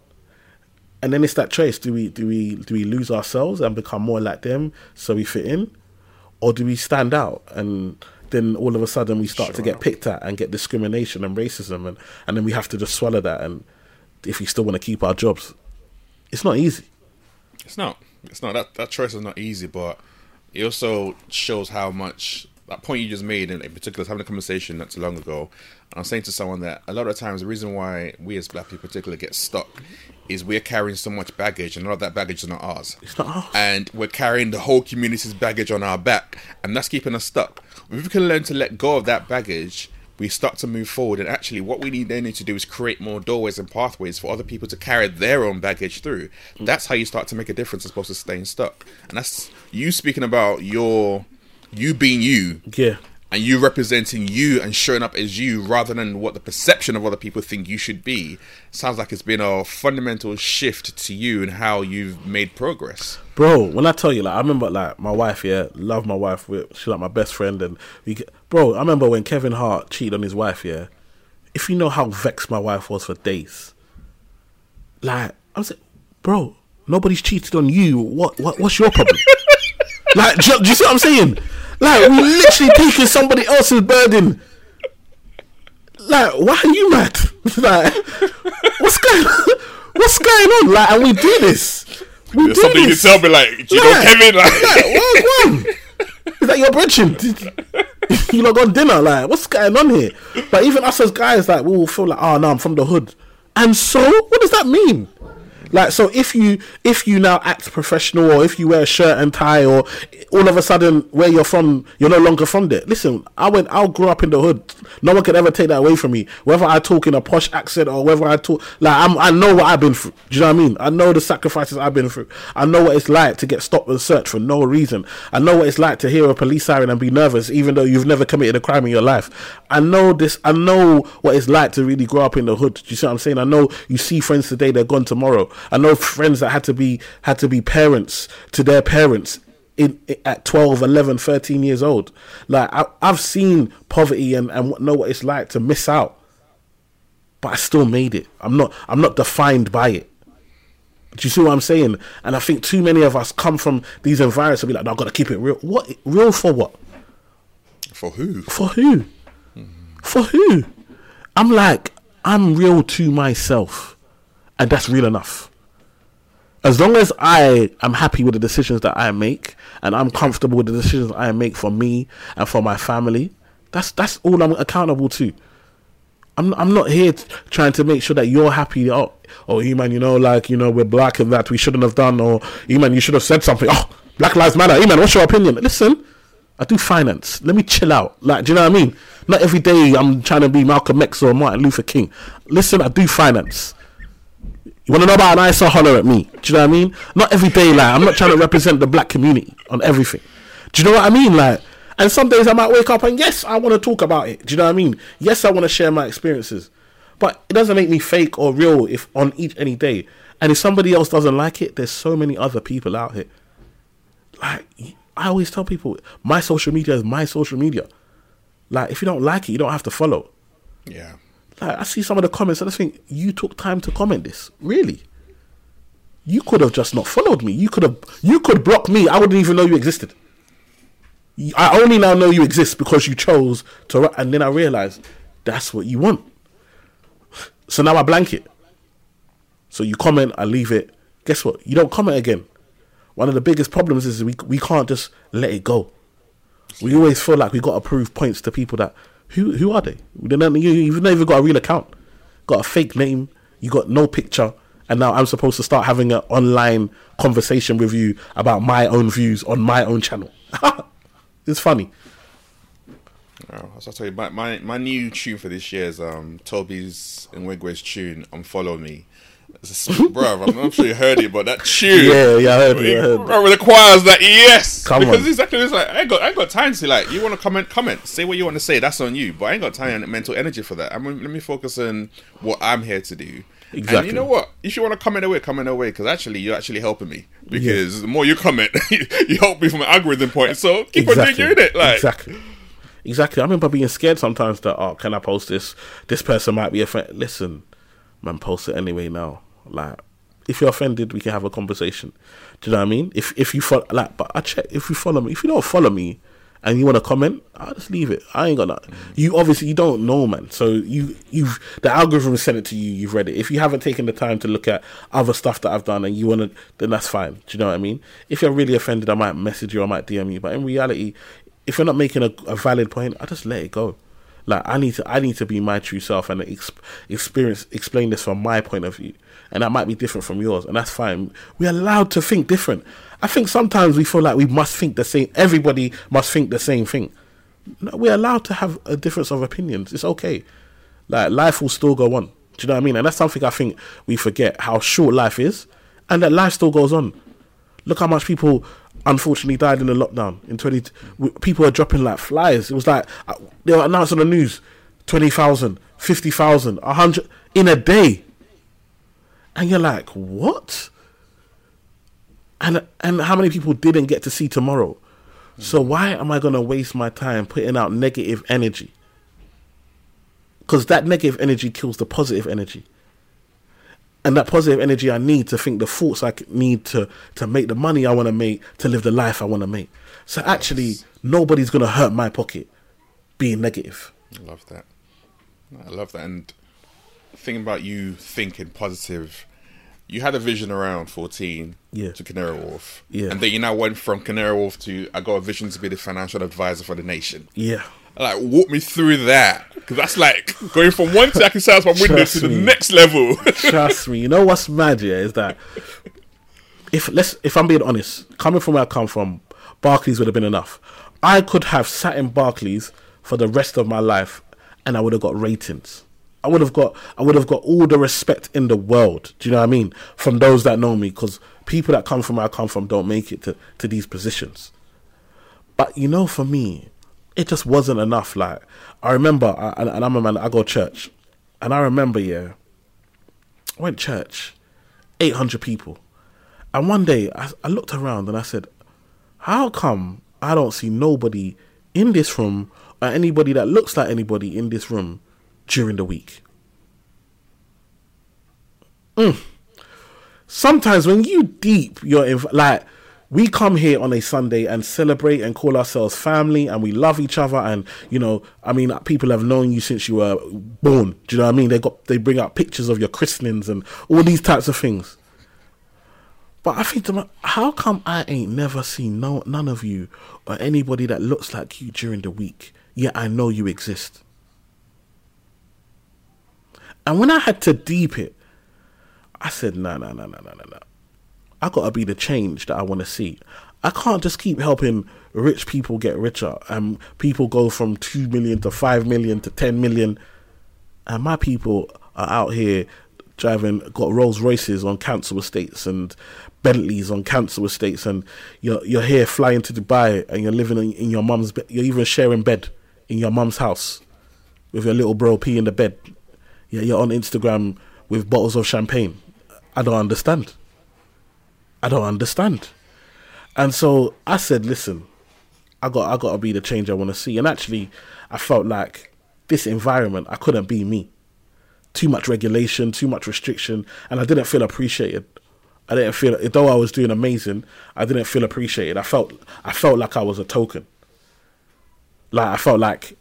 And then it's that choice: do we do we do we lose ourselves and become more like them so we fit in, or do we stand out? And then all of a sudden we start sure. to get picked at and get discrimination and racism and, and then we have to just swallow that. And if we still want to keep our jobs it's not easy. It's not. It's not. That that choice is not easy, but it also shows how much that point you just made, in, in particular, I was having a conversation not too long ago. And I was saying to someone that a lot of times the reason why we as black people, particularly, get stuck is we're carrying so much baggage, and a lot of that baggage is not ours. It's not ours. And we're carrying the whole community's baggage on our back, and that's keeping us stuck. If we can learn to let go of that baggage, we start to move forward. And actually, what we need then need to do is create more doorways and pathways for other people to carry their own baggage through. That's how you start to make a difference as opposed to staying stuck. And that's you speaking about your you being you Yeah. And you representing you and showing up as you rather than what the perception of other people think you should be sounds like it's been a fundamental shift to you and how you've made progress Bro, when I tell you, like, I remember, like, my wife, yeah, love my wife. She's like my best friend, and we, get, bro, I remember when Kevin Hart cheated on his wife, yeah. If you know how vexed my wife was for days, like, I was like, bro, nobody's cheated on you. What, what, what's your problem? like, do you, do you see what I'm saying? Like, we literally taking somebody else's burden. Like, why are you mad? like, what's going, what's going on? Like, and we do this. We there's do something you can tell me like do you know Yeah. Kevin like Like, what, what? Is that your bridging? you not got dinner? Like, what's going on here? But even us as guys, like, we will feel like, ah, oh no, I'm from the hood. And so, what does that mean? Like, so if you if you now act professional, or if you wear a shirt and tie, or all of a sudden where you're from, you're no longer from there. Listen, I went, I grew up in the hood. No one could ever take that away from me. Whether I talk in a posh accent or whether I talk, like, I'm, I know what I've been through. Do you know what I mean? I know the sacrifices I've been through. I know what it's like to get stopped and searched for no reason. I know what it's like to hear a police siren and be nervous, even though you've never committed a crime in your life. I know this. I know what it's like to really grow up in the hood. Do you see what I'm saying? I know you see friends today, they're gone tomorrow. I know friends that had to be had to be parents to their parents in, at 12 11 13 years old. Like I, i've seen poverty and, and know what it's like to miss out but i still made it. I'm not i'm not defined by it. Do you see what i'm saying? And i think too many of us come from these environments and be like no, i've got to keep it real. What real for what? For who? For who? For who? I'm like i'm real to myself and that's real enough as long as I am happy with the decisions that I make and I'm comfortable with the decisions I make for me and for my family, that's that's all I'm accountable to. I'm I'm not here t- trying to make sure that you're happy. Oh, oh, you man, you know, like you know, we're black and that we shouldn't have done, or you man, you should have said something. Oh, Black Lives Matter. You man, what's your opinion? Listen, I do finance. Let me chill out. Like, do you know what I mean? Not every day I'm trying to be Malcolm X or Martin Luther King. Listen, I do finance. You want to know about an ISA? Holler at me. Do you know what I mean? Not every day, like I'm not trying to represent the black community on everything. Do you know what I mean? Like, and some days I might wake up and yes, I want to talk about it. Do you know what I mean? Yes, I want to share my experiences, but it doesn't make me fake or real if on each any day. And if somebody else doesn't like it, there's so many other people out here. Like I always tell people, my social media is my social media. Like if you don't like it, you don't have to follow. yeah Like I see some of the comments and I think you took time to comment this. Really? You could have just not followed me. You could have you could block me. I wouldn't even know you existed. I only now know you exist because you chose to and then I realized that's what you want. So now I blank it. So you comment, I leave it. Guess what? You don't comment again. One of the biggest problems is we we can't just let it go. We always feel like we got to prove points to people that who who are they? Don't- You, you've never got a real account, got a fake name, you got no picture, and now I'm supposed to start having an online conversation with you about my own views on my own channel. it's funny. Oh, so I'll tell you, my, my, my new tune for this year is um, Toby's and Wigway's tune, Unfollow Me. Bro, I'm not sure you heard it, but that tune. Yeah, yeah, I heard it, I heard it. Bro, requires that yes. Come because on. exactly it's like I ain't got I ain't got time to like you want to comment comment say what you want to say that's on you but I ain't got time and mental energy for that. I'm let me focus on what I'm here to do. Exactly. And Exactly. you know what? If you want to comment away, comment away because actually you're actually helping me because the more you comment, you help me from an algorithm point. So keep on doing it. Like exactly. Exactly. I remember being scared sometimes that oh, can I post this? This person might be offended. Listen, man, post it anyway now. Like, if you're offended, we can have a conversation. Do you know what I mean? If if you follow, like, but I check if you follow me. If you don't follow me and you want to comment, I'll just leave it. I ain't got that. Mm. You obviously you don't know, man. So you you've the algorithm sent it to you. You've read it. If you haven't taken the time to look at other stuff that I've done and you want to, then that's fine. Do you know what I mean? If you're really offended, I might message you. I might DM you. But in reality, if you're not making a, a valid point, I just let it go. Like I need to, I need to be my true self and ex- experience, explain this from my point of view, and that might be different from yours, and that's fine. We're allowed to think different. I think sometimes we feel like we must think the same. Everybody must think the same thing. No, we're allowed to have a difference of opinions. It's okay. Like life will still go on. Do you know what I mean? And that's something I think we forget how short life is, and that life still goes on. Look how much people unfortunately died in the lockdown in 20 people are dropping like flies it was like uh, they were announced on the news 20,000 50,000 100 in a day and you're like what and and how many people didn't get to see tomorrow so why am i going to waste my time putting out negative energy because that negative energy kills the positive energy and that positive energy I need to think the thoughts I need to to make the money I want to make to live the life I want to make. So actually, yes. nobody's gonna hurt my pocket being negative. I love that. I love that. And thinking about you thinking positive, you had a vision around fourteen yeah. to Canary Wharf, yeah, and then you now went from Canary Wharf to I got a vision to be the financial advisor for the nation. Yeah, like walk me through that because that's like going from one can sales from window to the next level. Trust me. You know what's mad? Yeah, is that if let's if I'm being honest, coming from where I come from, Barclays would have been enough. I could have sat in Barclays for the rest of my life, and I would have got ratings. I would have got I would have got all the respect in the world. Do you know what I mean? From those that know me, because people that come from where I come from don't make it to, to these positions. But you know, for me, it just wasn't enough. Like I remember, I, and I'm a man. I go church, and I remember, yeah, I went church, eight hundred people, and one day I, I looked around and I said, "How come I don't see nobody in this room or anybody that looks like anybody in this room during the week?" Mm. Sometimes when you deep, you're inv- like we come here on a Sunday and celebrate and call ourselves family and we love each other and you know I mean people have known you since you were born do you know what I mean they got they bring out pictures of your christenings and all these types of things but I think to my, how come I ain't never seen no none of you or anybody that looks like you during the week yet I know you exist and when I had to deep it I said no no no no no no no I gotta be the change that I want to see. I can't just keep helping rich people get richer and people go from two million to five million to ten million, and my people are out here driving got Rolls Royces on council estates and Bentleys on council estates, and you're you're here flying to Dubai and you're living in, in your mum's. You're even sharing bed in your mum's house with your little bro pee in the bed. Yeah, you're on Instagram with bottles of champagne. I don't understand. I don't understand. And so I said, listen, I got I got to be the change I want to see. And actually, I felt like this environment I couldn't be me. Too much regulation, too much restriction, and I didn't feel appreciated. I didn't feel though I was doing amazing. I didn't feel appreciated. I felt I felt like I was a token. Like I felt like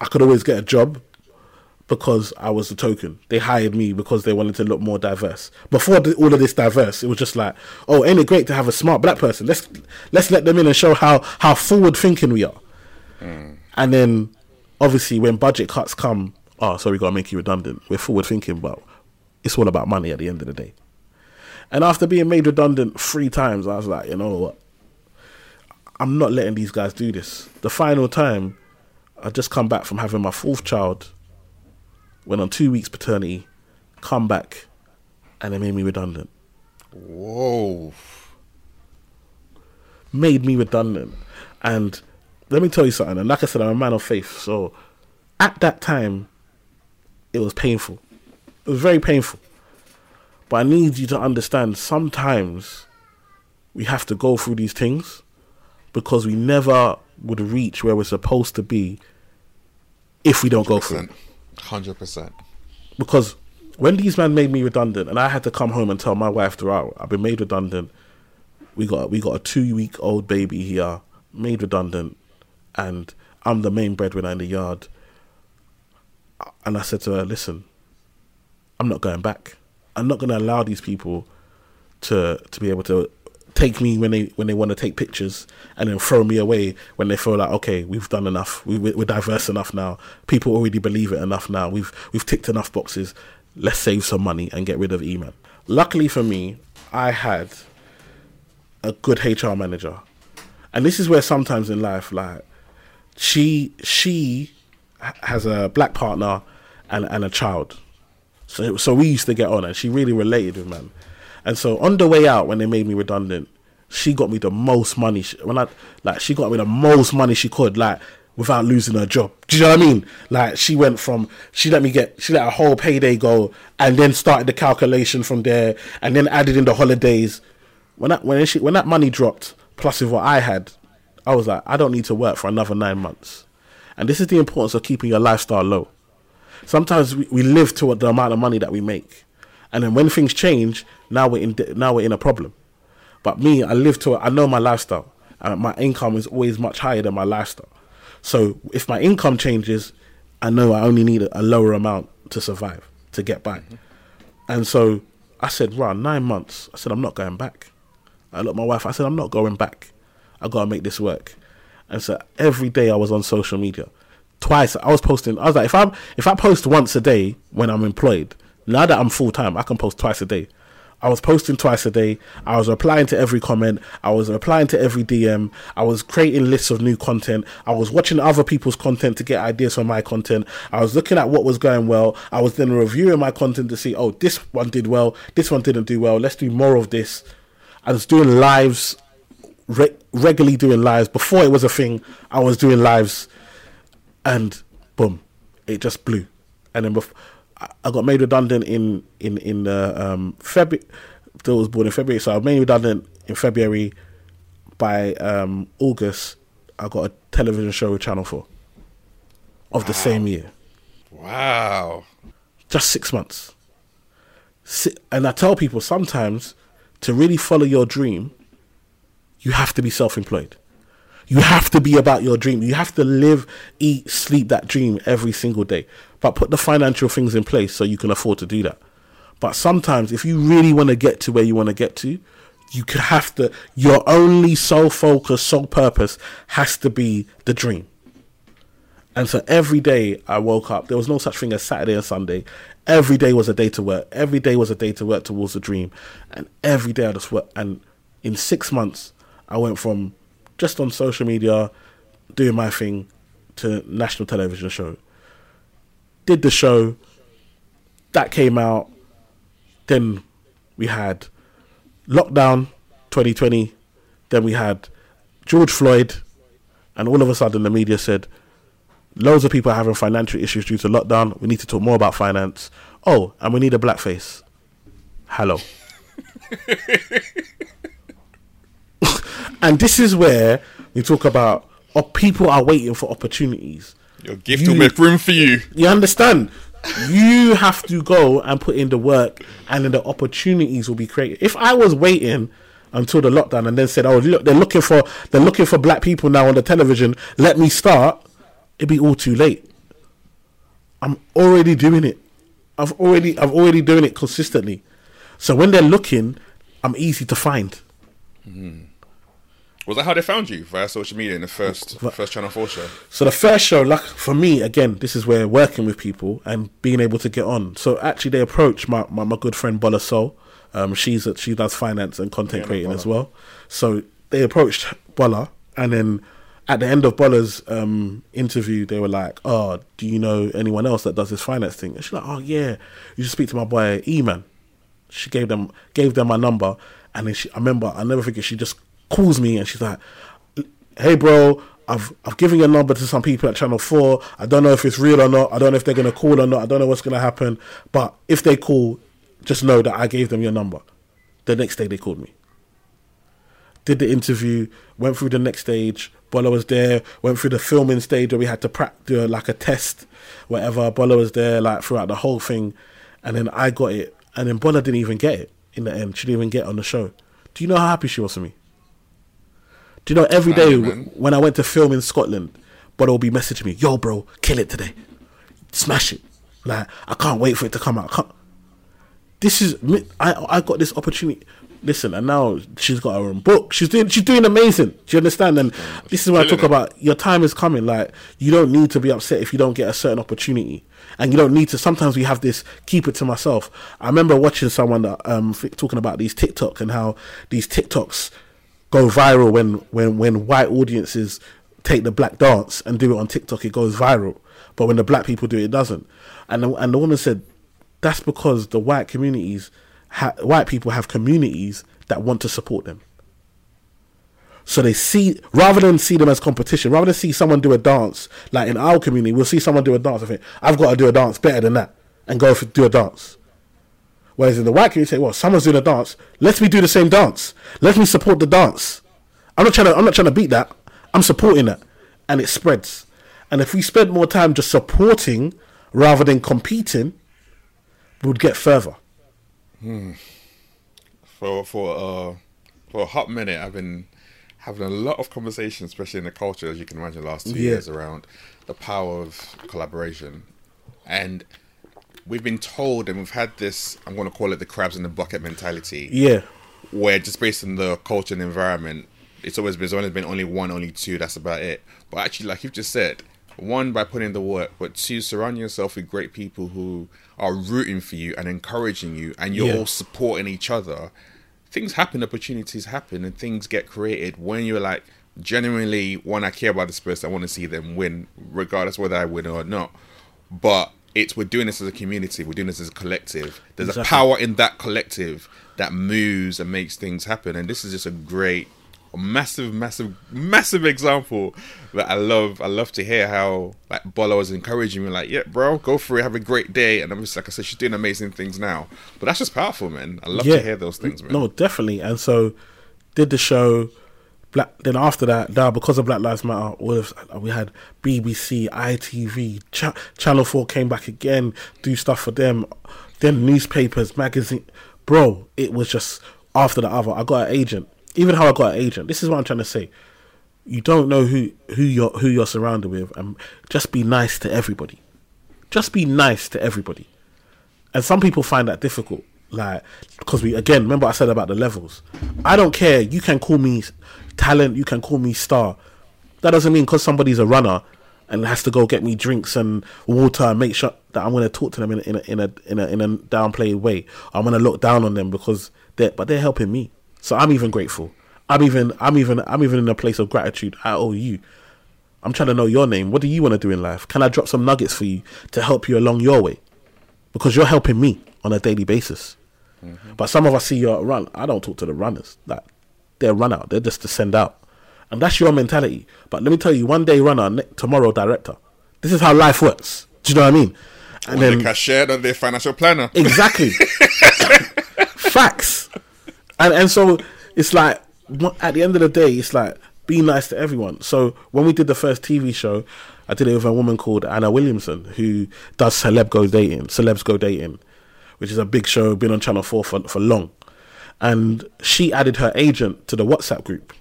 I could always get a job, because I was a token. They hired me because they wanted to look more diverse. Before the, all of this diverse, it was just like, oh, ain't it great to have a smart black person? Let's let's let them in and show how how forward thinking we are. Mm. And then, obviously, when budget cuts come, oh, sorry, we gotta make you redundant. We're forward thinking, but it's all about money at the end of the day. And after being made redundant three times, I was like, you know what? I'm not letting these guys do this. The final time, I just come back from having my fourth child went on two weeks paternity, come back, and they made me redundant. Whoa. Made me redundant. And let me tell you something, and like I said, I'm a man of faith. So at that time, it was painful. It was very painful. But I need you to understand sometimes we have to go through these things because we never would reach where we're supposed to be if we don't go through it. Hundred percent. Because when these men made me redundant, and I had to come home and tell my wife throughout, I've been made redundant. We got we got a two week old baby here, made redundant, and I'm the main breadwinner in the yard. And I said to her, "Listen, I'm not going back. I'm not going to allow these people to to be able to take me when they when they want to take pictures and then throw me away when they feel like okay we've done enough. We, we're diverse enough now. People already believe it enough now. We've we've ticked enough boxes. Let's save some money and get rid of E-Man. Luckily for me I had a good HR manager. And this is where sometimes in life like she she has a black partner and, and a child. So so we used to get on and she really related with man and so on the way out, when they made me redundant, she got me the most money. She, when I like, she got me the most money she could, like without losing her job. Do you know what I mean? Like she went from she let me get she let a whole payday go, and then started the calculation from there, and then added in the holidays. When that when she when that money dropped, plus with what I had, I was like, I don't need to work for another nine months. And this is the importance of keeping your lifestyle low. Sometimes we, we live to the amount of money that we make. And then when things change, now we're in now we're in a problem. But me, I live to I know my lifestyle. And my income is always much higher than my lifestyle. So if my income changes, I know I only need a, lower amount to survive to get by. And so I said, "Run nine months." I said, "I'm not going back." I looked at my wife. I said, "I'm not going back. I gotta make this work." And so every day I was on social media. Twice I was posting. I was like, if I'm if I post once a day when I'm employed, now that I'm full time, I can post twice a day. I was posting twice a day. I was replying to every comment. I was replying to every DM. I was creating lists of new content. I was watching other people's content to get ideas for my content. I was looking at what was going well. I was then reviewing my content to see, oh, this one did well. This one didn't do well. Let's do more of this. I was doing lives, re- regularly doing lives. Before it was a thing, I was doing lives and boom, it just blew. And then before, I got made redundant in in in uh, um, February. I was born in February, so I was made redundant in February. By um, August, I got a television show with Channel Four of wow. the same year. Wow! Just six months. And I tell people sometimes to really follow your dream, you have to be self-employed. You have to be about your dream. You have to live, eat, sleep that dream every single day. But put the financial things in place so you can afford to do that. But sometimes, if you really want to get to where you want to get to, you could have to. Your only sole focus, sole purpose has to be the dream. And so every day I woke up, there was no such thing as Saturday and Sunday. Every day was a day to work. Every day was a day to work towards the dream. And every day I just worked. And in six months, I went from just on social media, doing my thing, to national television show. Did the show, that came out. Then we had lockdown 2020. Then we had George Floyd, and all of a sudden the media said loads of people are having financial issues due to lockdown. We need to talk more about finance. Oh, and we need a blackface. Hello. and this is where we talk about oh, people are waiting for opportunities. Your gift you, will make room for you. You understand? you have to go and put in the work, and then the opportunities will be created. If I was waiting until the lockdown and then said, "Oh, look, they're looking for they're looking for black people now on the television. Let me start," it'd be all too late. I'm already doing it. I've already I'm already doing it consistently. So when they're looking, I'm easy to find. Mm. Was that how they found you via social media in the first first Channel Four show? So the first show, like for me, again, this is where working with people and being able to get on. So actually, they approached my my, my good friend Bola Sol. Um, she's a, she does finance and content yeah, creating as well. So they approached Bola, and then at the end of Bola's um, interview, they were like, "Oh, do you know anyone else that does this finance thing?" And she's like, "Oh yeah, you should speak to my boy E-Man." She gave them gave them my number, and then she, I remember I never forget. She just calls me and she's like, "Hey, bro." I've I've given your number to some people at Channel Four. I don't know if it's real or not. I don't know if they're gonna call or not. I don't know what's gonna happen. But if they call, just know that I gave them your number. The next day they called me. Did the interview, went through the next stage. Bola was there. Went through the filming stage where we had to practice like a test, whatever. Bola was there like throughout the whole thing, and then I got it. And then Bola didn't even get it in the end. She didn't even get on the show. Do you know how happy she was for me? Do you know every day when I went to film in Scotland, but will be messaging me, "Yo, bro, kill it today, smash it!" Like I can't wait for it to come out. This is I I got this opportunity. listen, and now she's got her own book. She's doing she's doing amazing. Do you understand? And this is what I talk about. Your time is coming. Like you don't need to be upset if you don't get a certain opportunity, and you don't need to. Sometimes we have this keep it to myself. I remember watching someone that um talking about these TikToks and how these TikToks go viral when when when white audiences take the black dance and do it on TikTok. It goes viral, but when the black people do it, it doesn't. And the, and the woman said that's because the white communities, ha- white people have communities that want to support them. So they see rather than see them as competition, rather than see someone do a dance like in our community, we'll see someone do a dance. I think I've got to do a dance better than that and go for do a dance. Whereas in the white community, say, well, someone's doing a dance, let me do the same dance. Let me support the dance. I'm not trying to. I'm not trying to beat that. I'm supporting that, and it spreads. And if we spend more time just supporting rather than competing, we would get further. Hmm. for for uh for a hot minute I've been having a lot of conversations, especially in the culture, as you can imagine, the last two Yeah. years around the power of collaboration. And we've been told and we've had this I'm gonna call it the crabs in the bucket mentality. Yeah, where just based on the culture and environment, it's always been, there's only been only one, only two. That's about it. But actually, like you've just said, one by putting in the work, but two, surround yourself with great people who are rooting for you and encouraging you, and you're Yeah. all supporting each other. Things happen, opportunities happen, and things get created when you're like genuinely when I care about this person, I want to see them win, regardless whether I win or not. But it's we're doing this as a community, we're doing this as a collective. There's a power in that collective that moves and makes things happen. And this is just a great, massive, massive, massive example that I love. I love to hear how like Bola was encouraging me, like, yeah, bro, go for it, have a great day. And I'm just like I said, she's doing amazing things now. But that's just powerful, man. I love yeah. to hear those things, man. No, definitely. And so did the show. Black. Then after that, now because of Black Lives Matter, all of we had BBC, ITV, Cha- Channel Four came back again, do stuff for them. Then newspapers, magazine, bro. It was just after the other. I got an agent. Even how I got an agent. This is what I'm trying to say. You don't know who who you're who you're surrounded with, and just be nice to everybody. Just be nice to everybody and some people find that difficult like because we again remember i said about the levels i don't care you can call me talent you can call me star. That doesn't mean because somebody's a runner and has to go get me drinks and water and make sure that i'm going to talk to them in a, in a in a in a, in a downplayed way. I'm going to look down on them because they're but they're helping me. So i'm even grateful. I'm even i'm even i'm even in a place of gratitude. I owe you. I'm trying to know your name. What do you want to do in life? Can i drop some nuggets for you to help you along your way? Because you're helping me on a daily basis. Mm-hmm. But some of us see you run. I don't talk to the runners. Like they're run out. They're just to send out, and that's your mentality. But let me tell you, one day runner, ne- tomorrow director. This is how life works. Do you know what I mean? And On the cashier, on their financial planner. Exactly. Facts. And and so it's like at the end of the day, it's like be nice to everyone. So when we did the first TV show, I did it with a woman called Anna Williamson who does Celeb Go Dating, Celebs Go Dating, which is a big show, been on Channel Four for for long. And she added her agent to the WhatsApp group.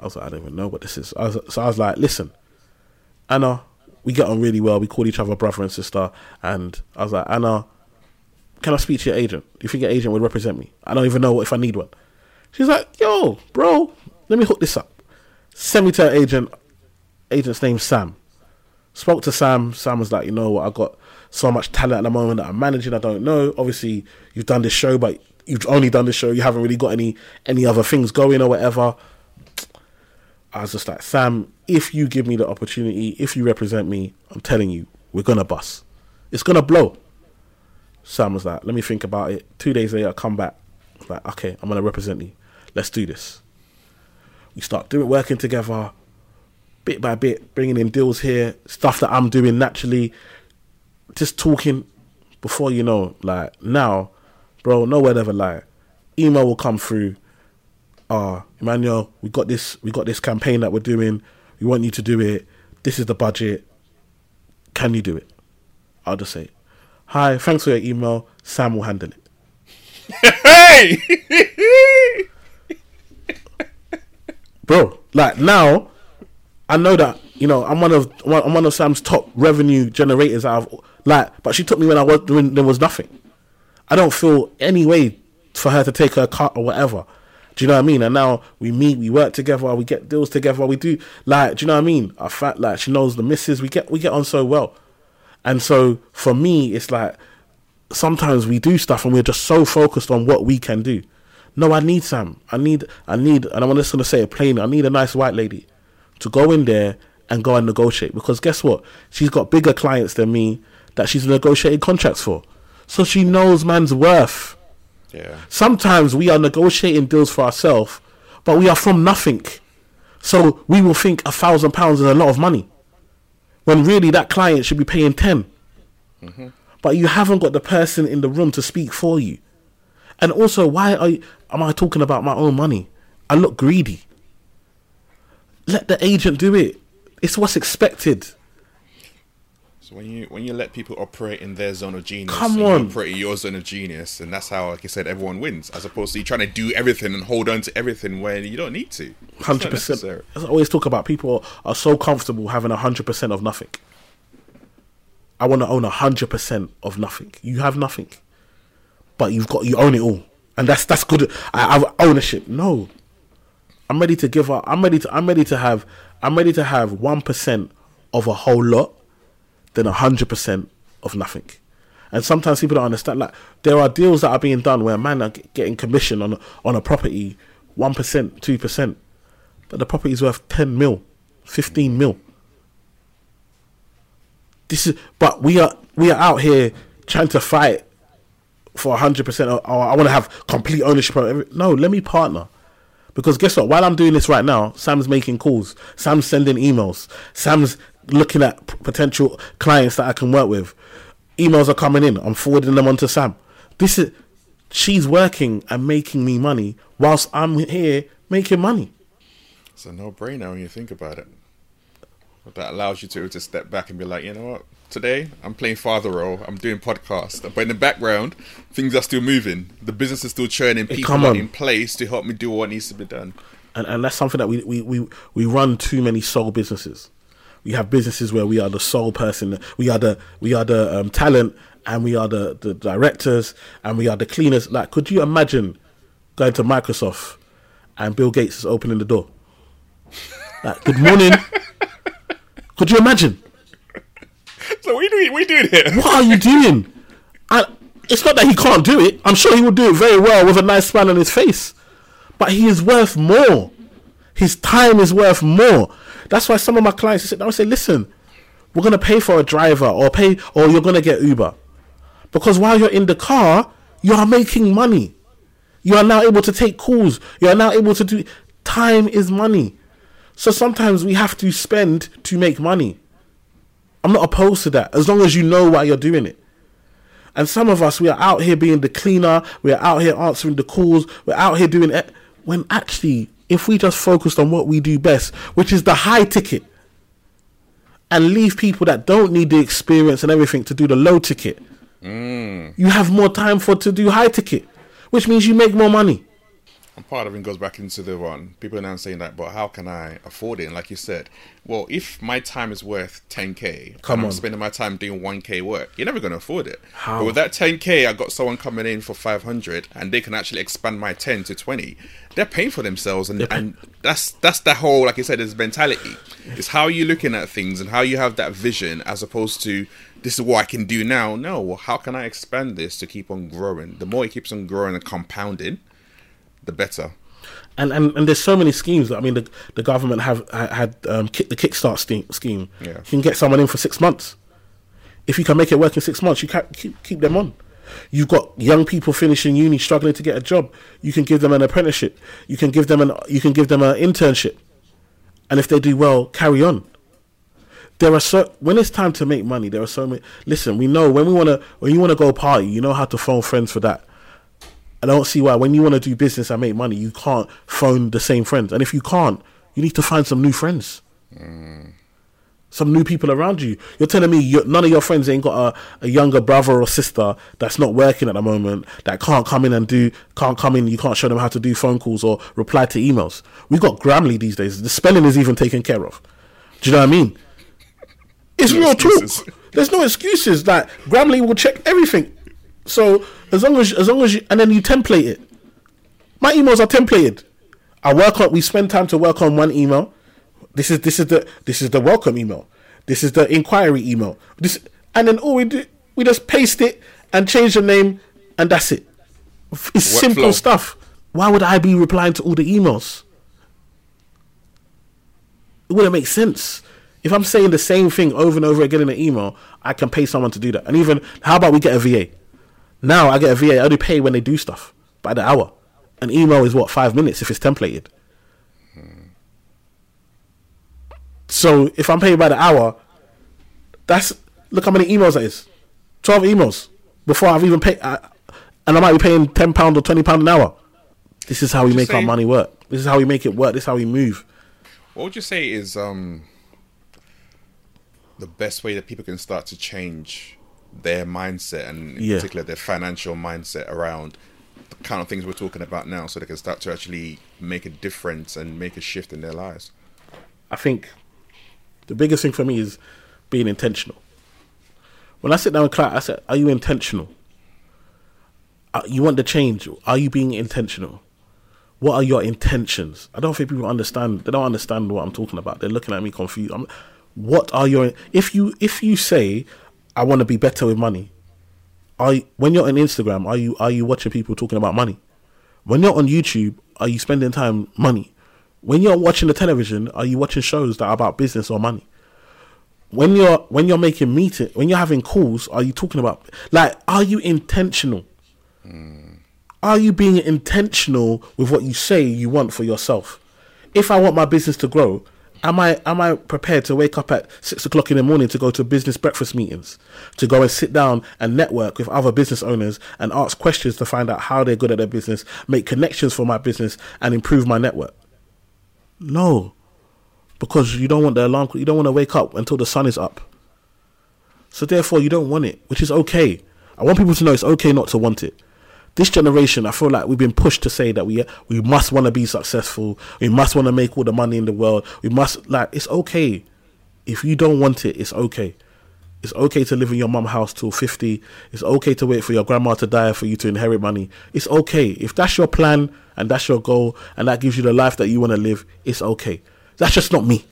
I was like, I don't even know what this is. I was, so I was like, listen, Anna, we get on really well. We call each other brother and sister. And I was like, Anna, can I speak to your agent? Do you think your agent would represent me? I don't even know if I need one. She's like, yo, bro, let me hook this up. Send me to her agent. Agent's name's Sam. Spoke to Sam. Sam was like, you know what, I got so much talent at the moment that I'm managing. I don't know. Obviously, you've done this show, but you've only done this show. You haven't really got any any other things going or whatever. I was just like, Sam, if you give me the opportunity, if you represent me, I'm telling you, we're gonna bust. It's gonna blow. Sam was like, let me think about it. Two days later, I come back. Like, okay, I'm gonna represent you. Let's do this. We start doing working together, bit by bit, bringing in deals here, stuff that I'm doing naturally, just talking. Before you know, like now, bro, no word ever lie. Email will come through. Uh, Emmanuel, we got this. We got this campaign that we're doing. We want you to do it. This is the budget. Can you do it? I'll just say, hi. Thanks for your email. Sam will handle it. Hey! bro. Like now, I know that you know I'm one of I'm one of Sam's top revenue generators out of like. But she took me when I was when there was nothing. I don't feel any way for her to take her cut or whatever. Do you know what I mean? And now we meet, we work together, we get deals together, we do like, do you know what I mean? I fact like she knows the misses, we get we get on so well. And so for me, it's like sometimes we do stuff and we're just so focused on what we can do. No, I need Sam. I need, I need, and I'm just to say it plainly. I need a nice white lady to go in there and go and negotiate because guess what? She's got bigger clients than me that she's negotiating contracts for. So she knows man's worth. Yeah. Sometimes we are negotiating deals for ourselves, but we are from nothing. So we will think a thousand pounds is a lot of money. When really that client should be paying 10 mm-hmm. But you haven't got the person in the room to speak for you. And also, why are you, am I talking about my own money? I look greedy. Let the agent do it. It's what's expected. So when you when you let people operate in their zone of genius, Come on. operate in your zone of genius, and that's how, like I said, everyone wins, as opposed to you trying to do everything and hold on to everything when you don't need to. Hundred percent. As I always talk about, people are so comfortable having hundred percent of nothing. I want to own hundred percent of nothing. You have nothing, but you've got you own it all, and that's that's good. I have ownership. No, I'm ready to give up. I'm ready to. I'm ready to have. I'm ready to have one percent of a whole lot, than hundred percent of nothing. And sometimes people don't understand. Like there are deals that are being done where man are getting commission on a, on a property, one percent, two percent, but the property is worth ten mil, fifteen mil. This is, but we are we are out here trying to fight for hundred percent. Or I want to have complete ownership of every. No, let me partner. Because guess what? While I'm doing this right now, Sam's making calls. Sam's sending emails. Sam's looking at potential clients that I can work with. Emails are coming in. I'm forwarding them on to Sam. This is she's working and making me money whilst I'm here making money. It's a no-brainer when you think about it. But That allows you to to step back and be like, you know what? Today I'm playing father role. I'm doing podcast, but in the background, things are still moving. The business is still churning. People come are in place to help me do what needs to be done. and and that's something that we we we, we run too many sole businesses. We have businesses where we are the sole person. We are the we are the um, talent, and we are the the directors, and we are the cleaners. Like, could you imagine going to Microsoft and Bill Gates is opening the door? Like, good morning. could you imagine? So we are you doing? What are you doing here? What are you doing? And it's not that he can't do it. I'm sure he will do it very well with a nice smile on his face. But he is worth more. His time is worth more. That's why some of my clients sit down and say, "Listen, we're gonna pay for a driver, or pay, or you're gonna get Uber, because while you're in the car, you are making money. You are now able to take calls. You are now able to do. Time is money. So sometimes we have to spend to make money. I'm not opposed to that as long as you know why you're doing it. And some of us, we are out here being the cleaner, we're out here answering the calls, we're out here doing it. When actually, if we just focused on what we do best, which is the high ticket, and leave people that don't need the experience and everything to do the low ticket, mm. you have more time for to do high ticket, which means you make more money. And part of it goes back into the one. People are now saying that, but how can I afford it? And like you said, well, if my time is worth 10k, Come I'm on. spending my time doing 1k work, you're never going to afford it. How? But with that 10k, I got someone coming in for 500, and they can actually expand my 10 to 20. They're paying for themselves, and, and that's that's the whole, like you said, is mentality. It's how you're looking at things and how you have that vision, as opposed to this is what I can do now. No, well, how can I expand this to keep on growing? The more it keeps on growing and compounding, the better. and and, and there's so many schemes. I mean, the the government have had um, kick, the Kickstart scheme. scheme. Yeah. You can get someone in for six months. If you can make it work in six months, you can keep keep them on. You've got young people finishing uni, struggling to get a job. You can give them an apprenticeship. You can give them an you can give them an internship, and if they do well, carry on. There are so when it's time to make money. There are so many. Listen, we know when we want to when you want to go party, you know how to phone friends for that. I don't see why when you want to do business and make money, you can't phone the same friends. And if you can't, you need to find some new friends, mm. some new people around you. You're telling me you none of your friends ain't got a, a younger brother or sister that's not working at the moment that can't come in and do can't come in. You can't show them how to do phone calls or reply to emails. We've got Grammarly these days. The spelling is even taken care of. Do you know what I mean? It's No real excuses. talk. There's no excuses. Like Grammarly will check everything. So as long as as long as you and then you template it. My emails are templated. I work on. We spend time to work on one email. This is this is the this is the welcome email. This is the inquiry email. This and then all we do we just paste it and change the name and that's it. It's simple stuff. Why would I be replying to all the emails? It wouldn't make sense. If I'm saying the same thing over and over again in an email, I can pay someone to do that. And even how about we get a VA? Now I get a VA. I only pay when they do stuff by the hour. An email is what five minutes if it's templated. So if I'm paying by the hour, that's look how many emails that is. Twelve emails before I've even paid, and I might be paying ten pound or twenty pound an hour. This is how we make our money work. This is how we make it work. This is how we move. What would you say is um, the best way that people can start to change their mindset and in Yeah. particular their financial mindset around the kind of things we're talking about now so they can start to actually make a difference and make a shift in their lives? I think the biggest thing for me is being intentional. When I sit down with client, I said, "Are you intentional? Uh, you want the change? Are you being intentional? What are your intentions?" I don't think people understand. They don't understand what I'm talking about. They're looking at me confused. I'm, what are your if you if you say, "I want to be better with money," are you, when you're on Instagram, are you are you watching people talking about money? When you're on YouTube, are you spending time money? When you're watching the television, are you watching shows that are about business or money? When you're when you're making meeting, when you're having calls, are you talking about like are you intentional? Hmm. Are you being intentional with what you say you want for yourself? If I want my business to grow, am I am I prepared to wake up at six o'clock in the morning to go to business breakfast meetings, to go and sit down and network with other business owners and ask questions to find out how they're good at their business, make connections for my business, and improve my network? No, because you don't want the alarm. You don't want to wake up until the sun is up. So therefore, you don't want it, which is okay. I want people to know it's okay not to want it. This generation, I feel like we've been pushed to say that we we must want to be successful. We must want to make all the money in the world. We must like it's okay. If you don't want it, it's okay. It's okay to live in your mum house till 50. It's okay to wait for your grandma to die for you to inherit money. It's okay. If that's your plan and that's your goal and that gives you the life that you want to live, it's okay. That's just not me.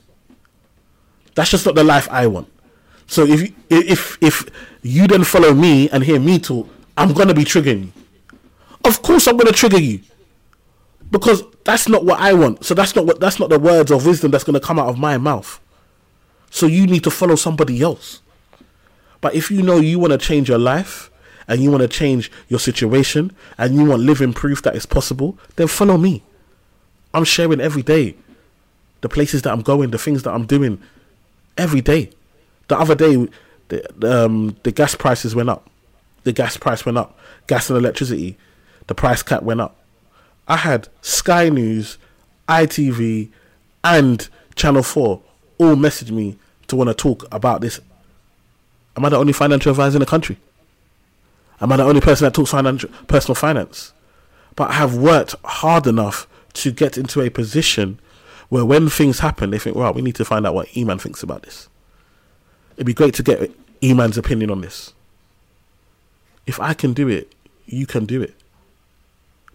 That's just not the life I want. So if you- if if you then follow me and hear me talk, I'm gonna be triggering you. Of course, I'm gonna trigger you because that's not what I want. So that's not what that's not the words of wisdom that's gonna come out of my mouth. So you need to follow somebody else. But if you know you want to change your life and you want to change your situation and you want living proof that it's possible, then follow me. I'm sharing every day the places that I'm going, the things that I'm doing every day. The other day, the, um, the gas prices went up. The gas price went up. Gas and electricity, the price cap went up. I had Sky News, ITV, and Channel Four all message me to want to talk about this. Am I the only financial advisor in the country? Am I the only person that talks financial personal finance? But I have worked hard enough to get into a position where when things happen, they think, well, we need to find out what Eman thinks about this. It'd be great to get Eman's opinion on this. If I can do it, you can do it.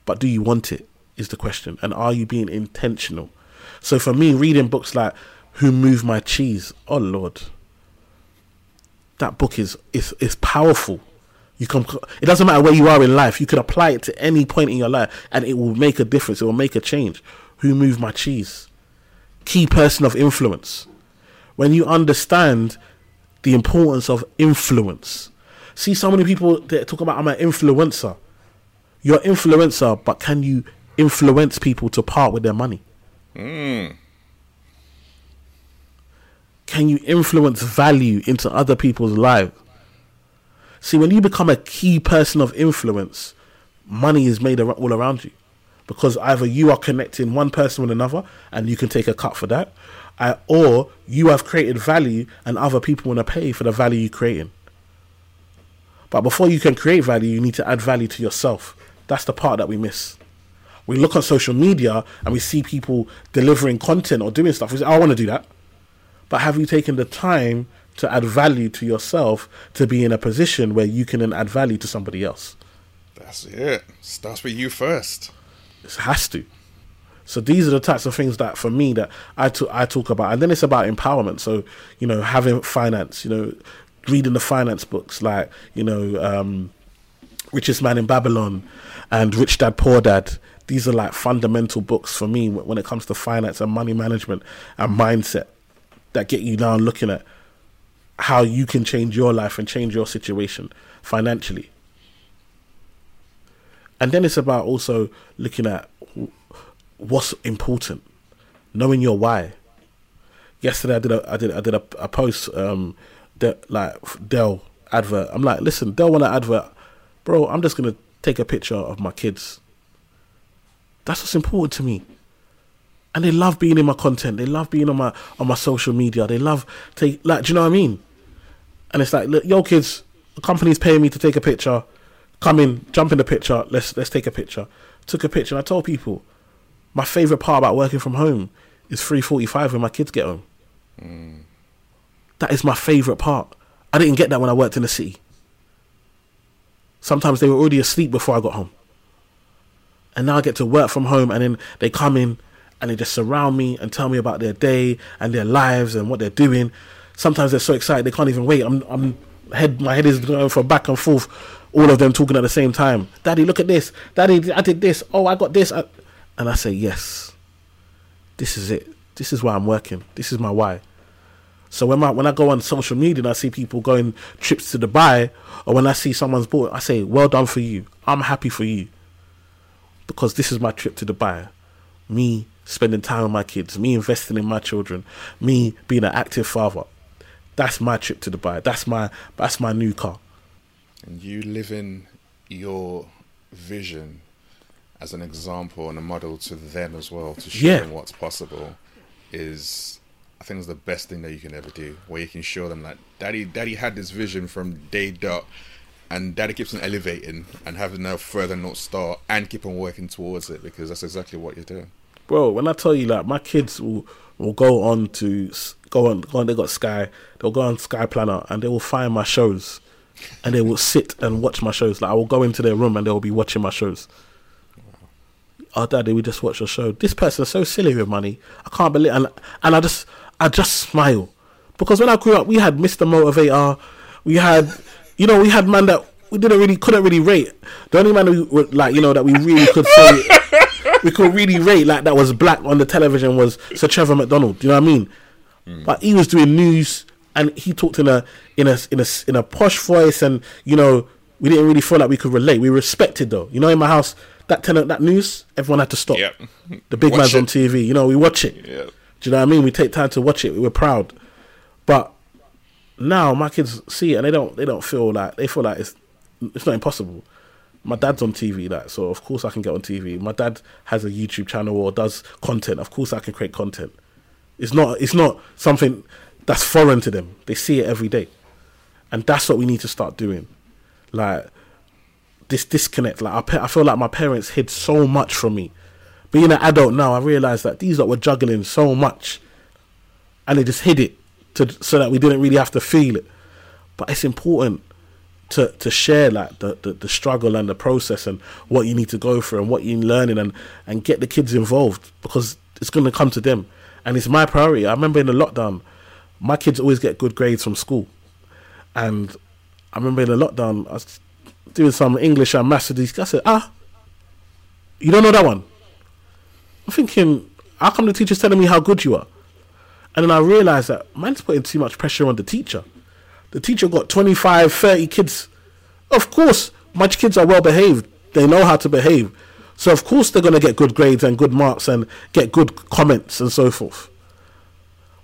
But do you want it? Is the question. And are you being intentional? So for me, reading books like Who Moved My Cheese, oh Lord, that book is is is powerful. You can. It doesn't matter where you are in life. You can apply it to any point in your life, and it will make a difference. It will make a change. Who moved my cheese? Key person of influence. When you understand the importance of influence, see so many people that talk about I'm an influencer. You're an influencer, but can you influence people to part with their money? Can you influence value into other people's lives? See, when you become a key person of influence, money is made all around you. Because either you are connecting one person with another and you can take a cut for that, uh, or you have created value and other people want to pay for the value you're creating. But before you can create value, you need to add value to yourself. That's the part that we miss. We look on social media and we see people delivering content or doing stuff. We say, I want to do that. But have you taken the time to add value to yourself to be in a position where you can then add value to somebody else? That's it. Starts with you first. It has to. So these are the types of things that for me that I talk about, and then it's about empowerment. So you know, having finance, you know, reading the finance books like you know, um, Richest Man in Babylon and Rich Dad Poor Dad. These are like fundamental books for me when it comes to finance and money management and mindset that get you now looking at how you can change your life and change your situation financially. And then it's about also looking at what's important, knowing your why. Yesterday I did a I did I did a, a post um that like Dell advert. I'm like, listen, Dell want an advert, bro. I'm just gonna take a picture of my kids. That's what's important to me. And they love being in my content. They love being on my on my social media. They love take like, do you know what I mean? And it's like, look, yo, kids, the company's paying me to take a picture. Come in, jump in the picture. Let's let's take a picture. Took a picture, and I told people, my favorite part about working from home is three forty-five when my kids get home. Mm. That is my favorite part. I didn't get that when I worked in the city. Sometimes they were already asleep before I got home. And now I get to work from home and then they come in and they just surround me and tell me about their day and their lives and what they're doing. Sometimes they're so excited they can't even wait. I'm I'm head my head is going from back and forth, all of them talking at the same time. Daddy, look at this. Daddy, I did this. Oh, I got this. I... And I say, yes. This is it. This is why I'm working. This is my why. So when I when I go on social media and I see people going trips to Dubai, or when I see someone's bought, I say, "Well done for you. I'm happy for you." Because this is my trip to Dubai. Me spending time with my kids, me investing in my children, me being an active father. That's my trip to Dubai. That's my that's my new car. And you living your vision as an example and a model to them as well to show Yeah. them what's possible is I think is the best thing that you can ever do. Where you can show them that daddy daddy had this vision from day dot and daddy keeps on elevating and having a further north star and keep on working towards it because that's exactly what you're doing. bro. When I tell you, like my kids will will go on to go on go on. They got Sky. They'll go on Sky Planner and they will find my shows, and they will sit and watch my shows. Like I will go into their room and they will be watching my shows. Oh, daddy, we just watched your show. This person's so silly with money. I can't believe, and and I just I just smile because when I grew up, we had Mr. Motivator, we had, you know, we had man that we didn't really couldn't really rate. The only man we were like, you know, that we really could say we could really rate like that was black on the television was Sir Trevor McDonald. Do you know what I mean? Hmm. But he was doing news and he talked in a in a in a in a posh voice, and you know we didn't really feel like we could relate. We respected though. You know, in my house, that tenant, that news, everyone had to stop. Yep. The big Watch man's on. TV. You know, we watch it. Yeah. Do you know what I mean? We take time to watch it. We're proud, but now my kids see it and they don't. They don't feel like they feel like it's it's not impossible. My dad's on TV, like so. Of course, I can get on TV. My dad has a YouTube channel or does content. Of course, I can create content. It's not. It's not something that's foreign to them. They see it every day, and that's what we need to start doing. Like this disconnect. Like I, I feel like my parents hid so much from me. Being an adult now, I realised that these lot were juggling so much, and they just hid it to so that we didn't really have to feel it. But it's important to to share like the, the, the struggle and the process and what you need to go through and what you're learning and and get the kids involved because it's going to come to them and it's my priority. I remember in the lockdown, my kids always get good grades from school, and I remember in the lockdown I was doing some English and maths with these. I said, ah, you don't know that one. I'm thinking, how come the teacher's telling me how good you are? And then I realized that man's putting too much pressure on the teacher. The teacher got 25, 30 kids. Of course, my kids are well behaved. They know how to behave. So, of course, they're going to get good grades and good marks and get good comments and so forth.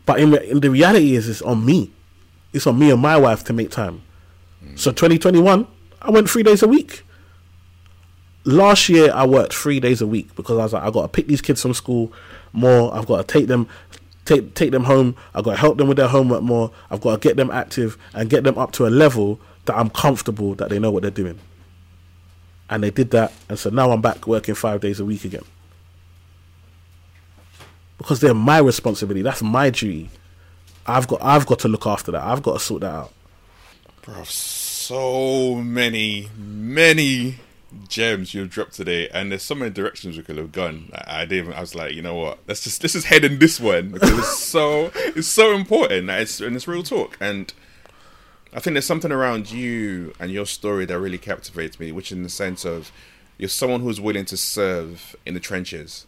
But in, in the reality is, it's on me. It's on me and my wife to make time. So, 2021, I went three days a week. Last year, I worked three days a week because I was like, I got to pick these kids from school more. I've got to take them, take take them home. I've got to help them with their homework more. I've got to get them active and get them up to a level that I'm comfortable that they know what they're doing. And they did that, and so now I'm back working five days a week again because they're my responsibility. That's my duty. I've got I've got to look after that. I've got to sort that out. Bro, so many, many gems you've dropped today, and there's so many directions we could have gone. I, I didn't. Even, I was like, you know what? Let's just let's just head in this one because it's so it's so important. It's and it's real talk. And I think there's something around you and your story that really captivates me, which in the sense of you're someone who's willing to serve in the trenches.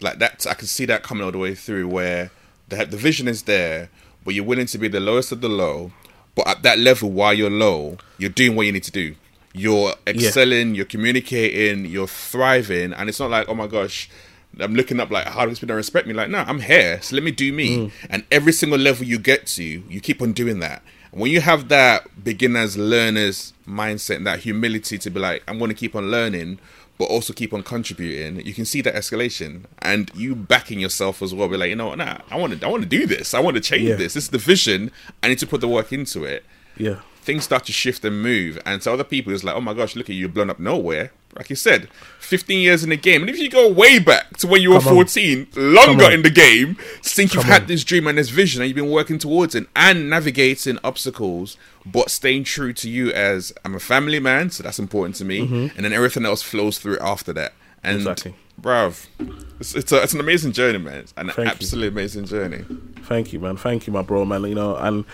Like that, I can see that coming all the way through where the the vision is there, but you're willing to be the lowest of the low. But at that level, while you're low, you're doing what you need to do you're excelling, yeah. you're communicating, you're thriving, and it's not like, oh my gosh, I'm looking up like how does people respect me? Like, no, I'm here, so let me do me. Mm. And every single level you get to, you keep on doing that. And when you have that beginners, learners mindset, and that humility to be like, I'm going to keep on learning, but also keep on contributing, you can see that escalation, and you backing yourself as well. Be like, you know, nah, I want to, I want to do this. I want to change yeah. this. This is the vision. I need to put the work into it. Yeah things start to shift and move. And to other people, it's like, oh my gosh, look at you, blown up nowhere. Like you said, 15 years in the game. And if you go way back to when you were Come 14, on. longer in the game, since you've had on. this dream and this vision and you've been working towards it and navigating obstacles, but staying true to you as I'm a family man, so that's important to me. Mm-hmm. And then everything else flows through after that. And exactly. bruv, it's, it's, a, it's an amazing journey, man. It's an Thank absolutely you. amazing journey. Thank you, man. Thank you, my bro, man. You know, and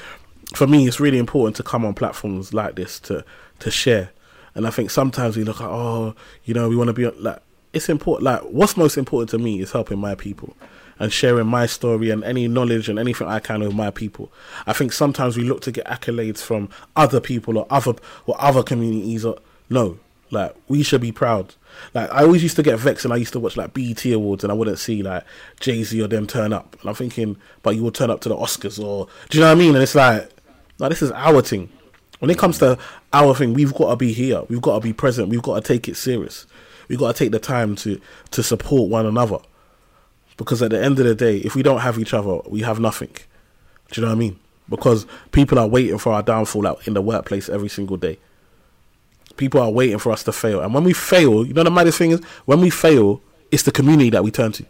for me, it's really important to come on platforms like this to to share. And I think sometimes we look at, oh, you know, we want to be like, it's important. Like, what's most important to me is helping my people and sharing my story and any knowledge and anything I can with my people. I think sometimes we look to get accolades from other people or other or other communities. Or no, like we should be proud. Like I always used to get vexed, and I used to watch like BET awards, and I wouldn't see like Jay Z or them turn up, and I'm thinking, but you will turn up to the Oscars, or do you know what I mean? And it's like now this is our thing. When it comes to our thing, we've got to be here. We've got to be present. We've got to take it serious. We've got to take the time to to support one another. Because at the end of the day, if we don't have each other, we have nothing. Do you know what I mean? Because people are waiting for our downfall out in the workplace every single day. People are waiting for us to fail. And when we fail, you know the maddest thing is when we fail, it's the community that we turn to.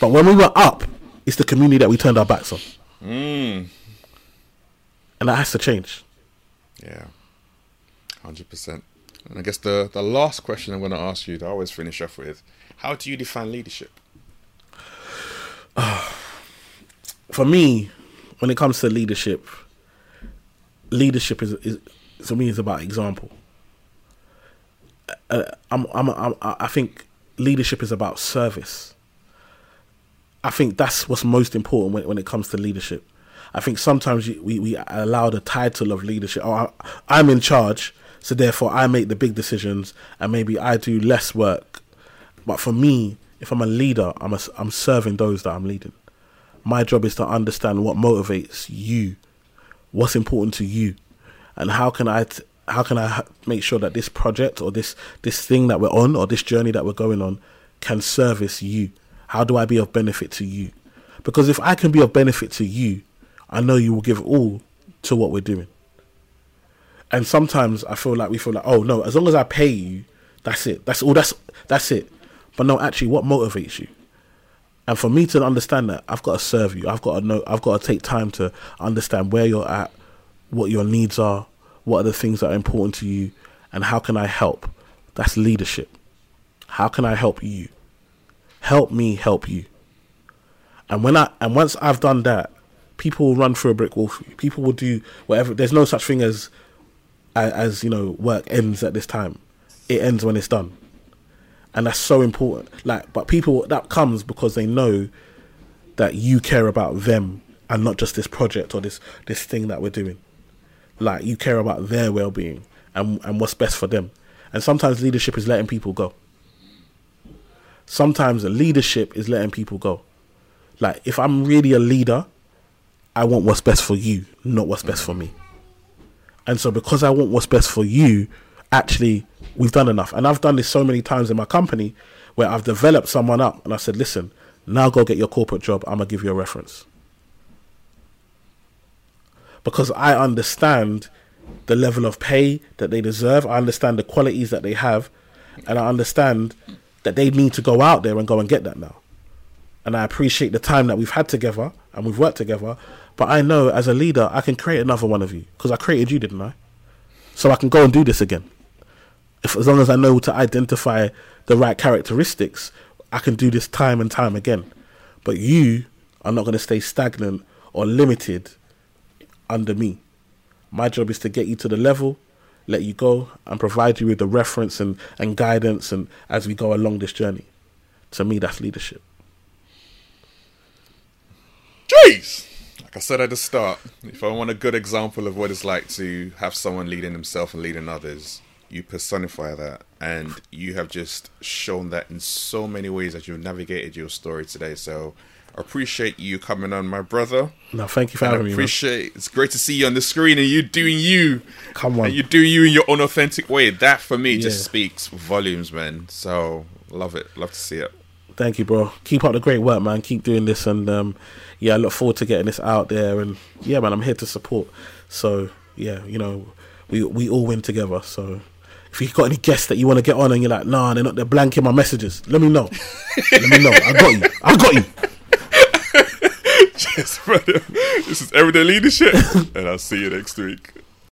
But when we were up, it's the community that we turned our backs on. Mm and that has to change. Yeah, hundred percent. And I guess the the last question I'm going to ask you to always finish off with: How do you define leadership? for me, when it comes to leadership, leadership is, is for me is about example. Uh, I'm, I'm, I'm, I think leadership is about service. I think that's what's most important when, when it comes to leadership. I think sometimes we, we allow the title of leadership. Oh, I'm in charge, so therefore I make the big decisions, and maybe I do less work. But for me, if I'm a leader, I'm a, I'm serving those that I'm leading. My job is to understand what motivates you, what's important to you, and how can I t- how can I make sure that this project or this this thing that we're on or this journey that we're going on can service you? How do I be of benefit to you? Because if I can be of benefit to you, I know you will give all to what we're doing. And sometimes I feel like we feel like, oh no, as long as I pay you, that's it. That's all. That's that's it. But no, actually, what motivates you? And for me to understand that, I've got to serve you. I've got to know. I've got to take time to understand where you're at, what your needs are, what are the things that are important to you, and how can I help? That's leadership. How can I help you? Help me help you. And when I and once I've done that, people will run through a brick wall. People will do whatever. There's no such thing as, as, as you know, work ends at this time. It ends when it's done, and that's so important. Like, but people that comes because they know that you care about them and not just this project or this this thing that we're doing. Like you care about their well being and and what's best for them. And sometimes leadership is letting people go. Sometimes leadership is letting people go. Like if I'm really a leader I want what's best for you, not what's best for me. And so because I want what's best for you, actually we've done enough. And I've done this so many times in my company where I've developed someone up and I said, listen, now go get your corporate job. I'm gonna give you a reference. Because I understand the level of pay that they deserve. I understand the qualities that they have, and I understand that they need to go out there and go and get that now. And I appreciate the time that we've had together and we've worked together. But I know as a leader, I can create another one of you because I created you, didn't I? So I can go and do this again. if as long as I know to identify the right characteristics, I can do this time and time again. But you are not going to stay stagnant or limited under me. My job is to get you to the level, let you go, and provide you with the reference and, and guidance and as we go along this journey. To me, that's leadership. Jeez! Like I said at the start, if I want a good example of what it's like to have someone leading himself and leading others, you personify that. And you have just shown that in so many ways as you've navigated your story today. So I appreciate you coming on, my brother. No, thank you for And having me. man. appreciate it's great to see you on the screen and you doing you. Come on. And you're doing you in your own authentic way. That for me just speaks volumes, man. So love it. Love to see it. Thank you, bro. Keep up the great work, man. Keep doing this, and um, yeah, I look forward to getting this out there. And yeah, man, I'm here to support. So yeah, you know, we we all win together. So if you've got any guests that you want to get on, and you're like, nah, they're not, they're blanking my messages. Let me know. Let me know. I got you. I got you. Cheers, brother. This is Everyday Leadership, and I'll see you next week.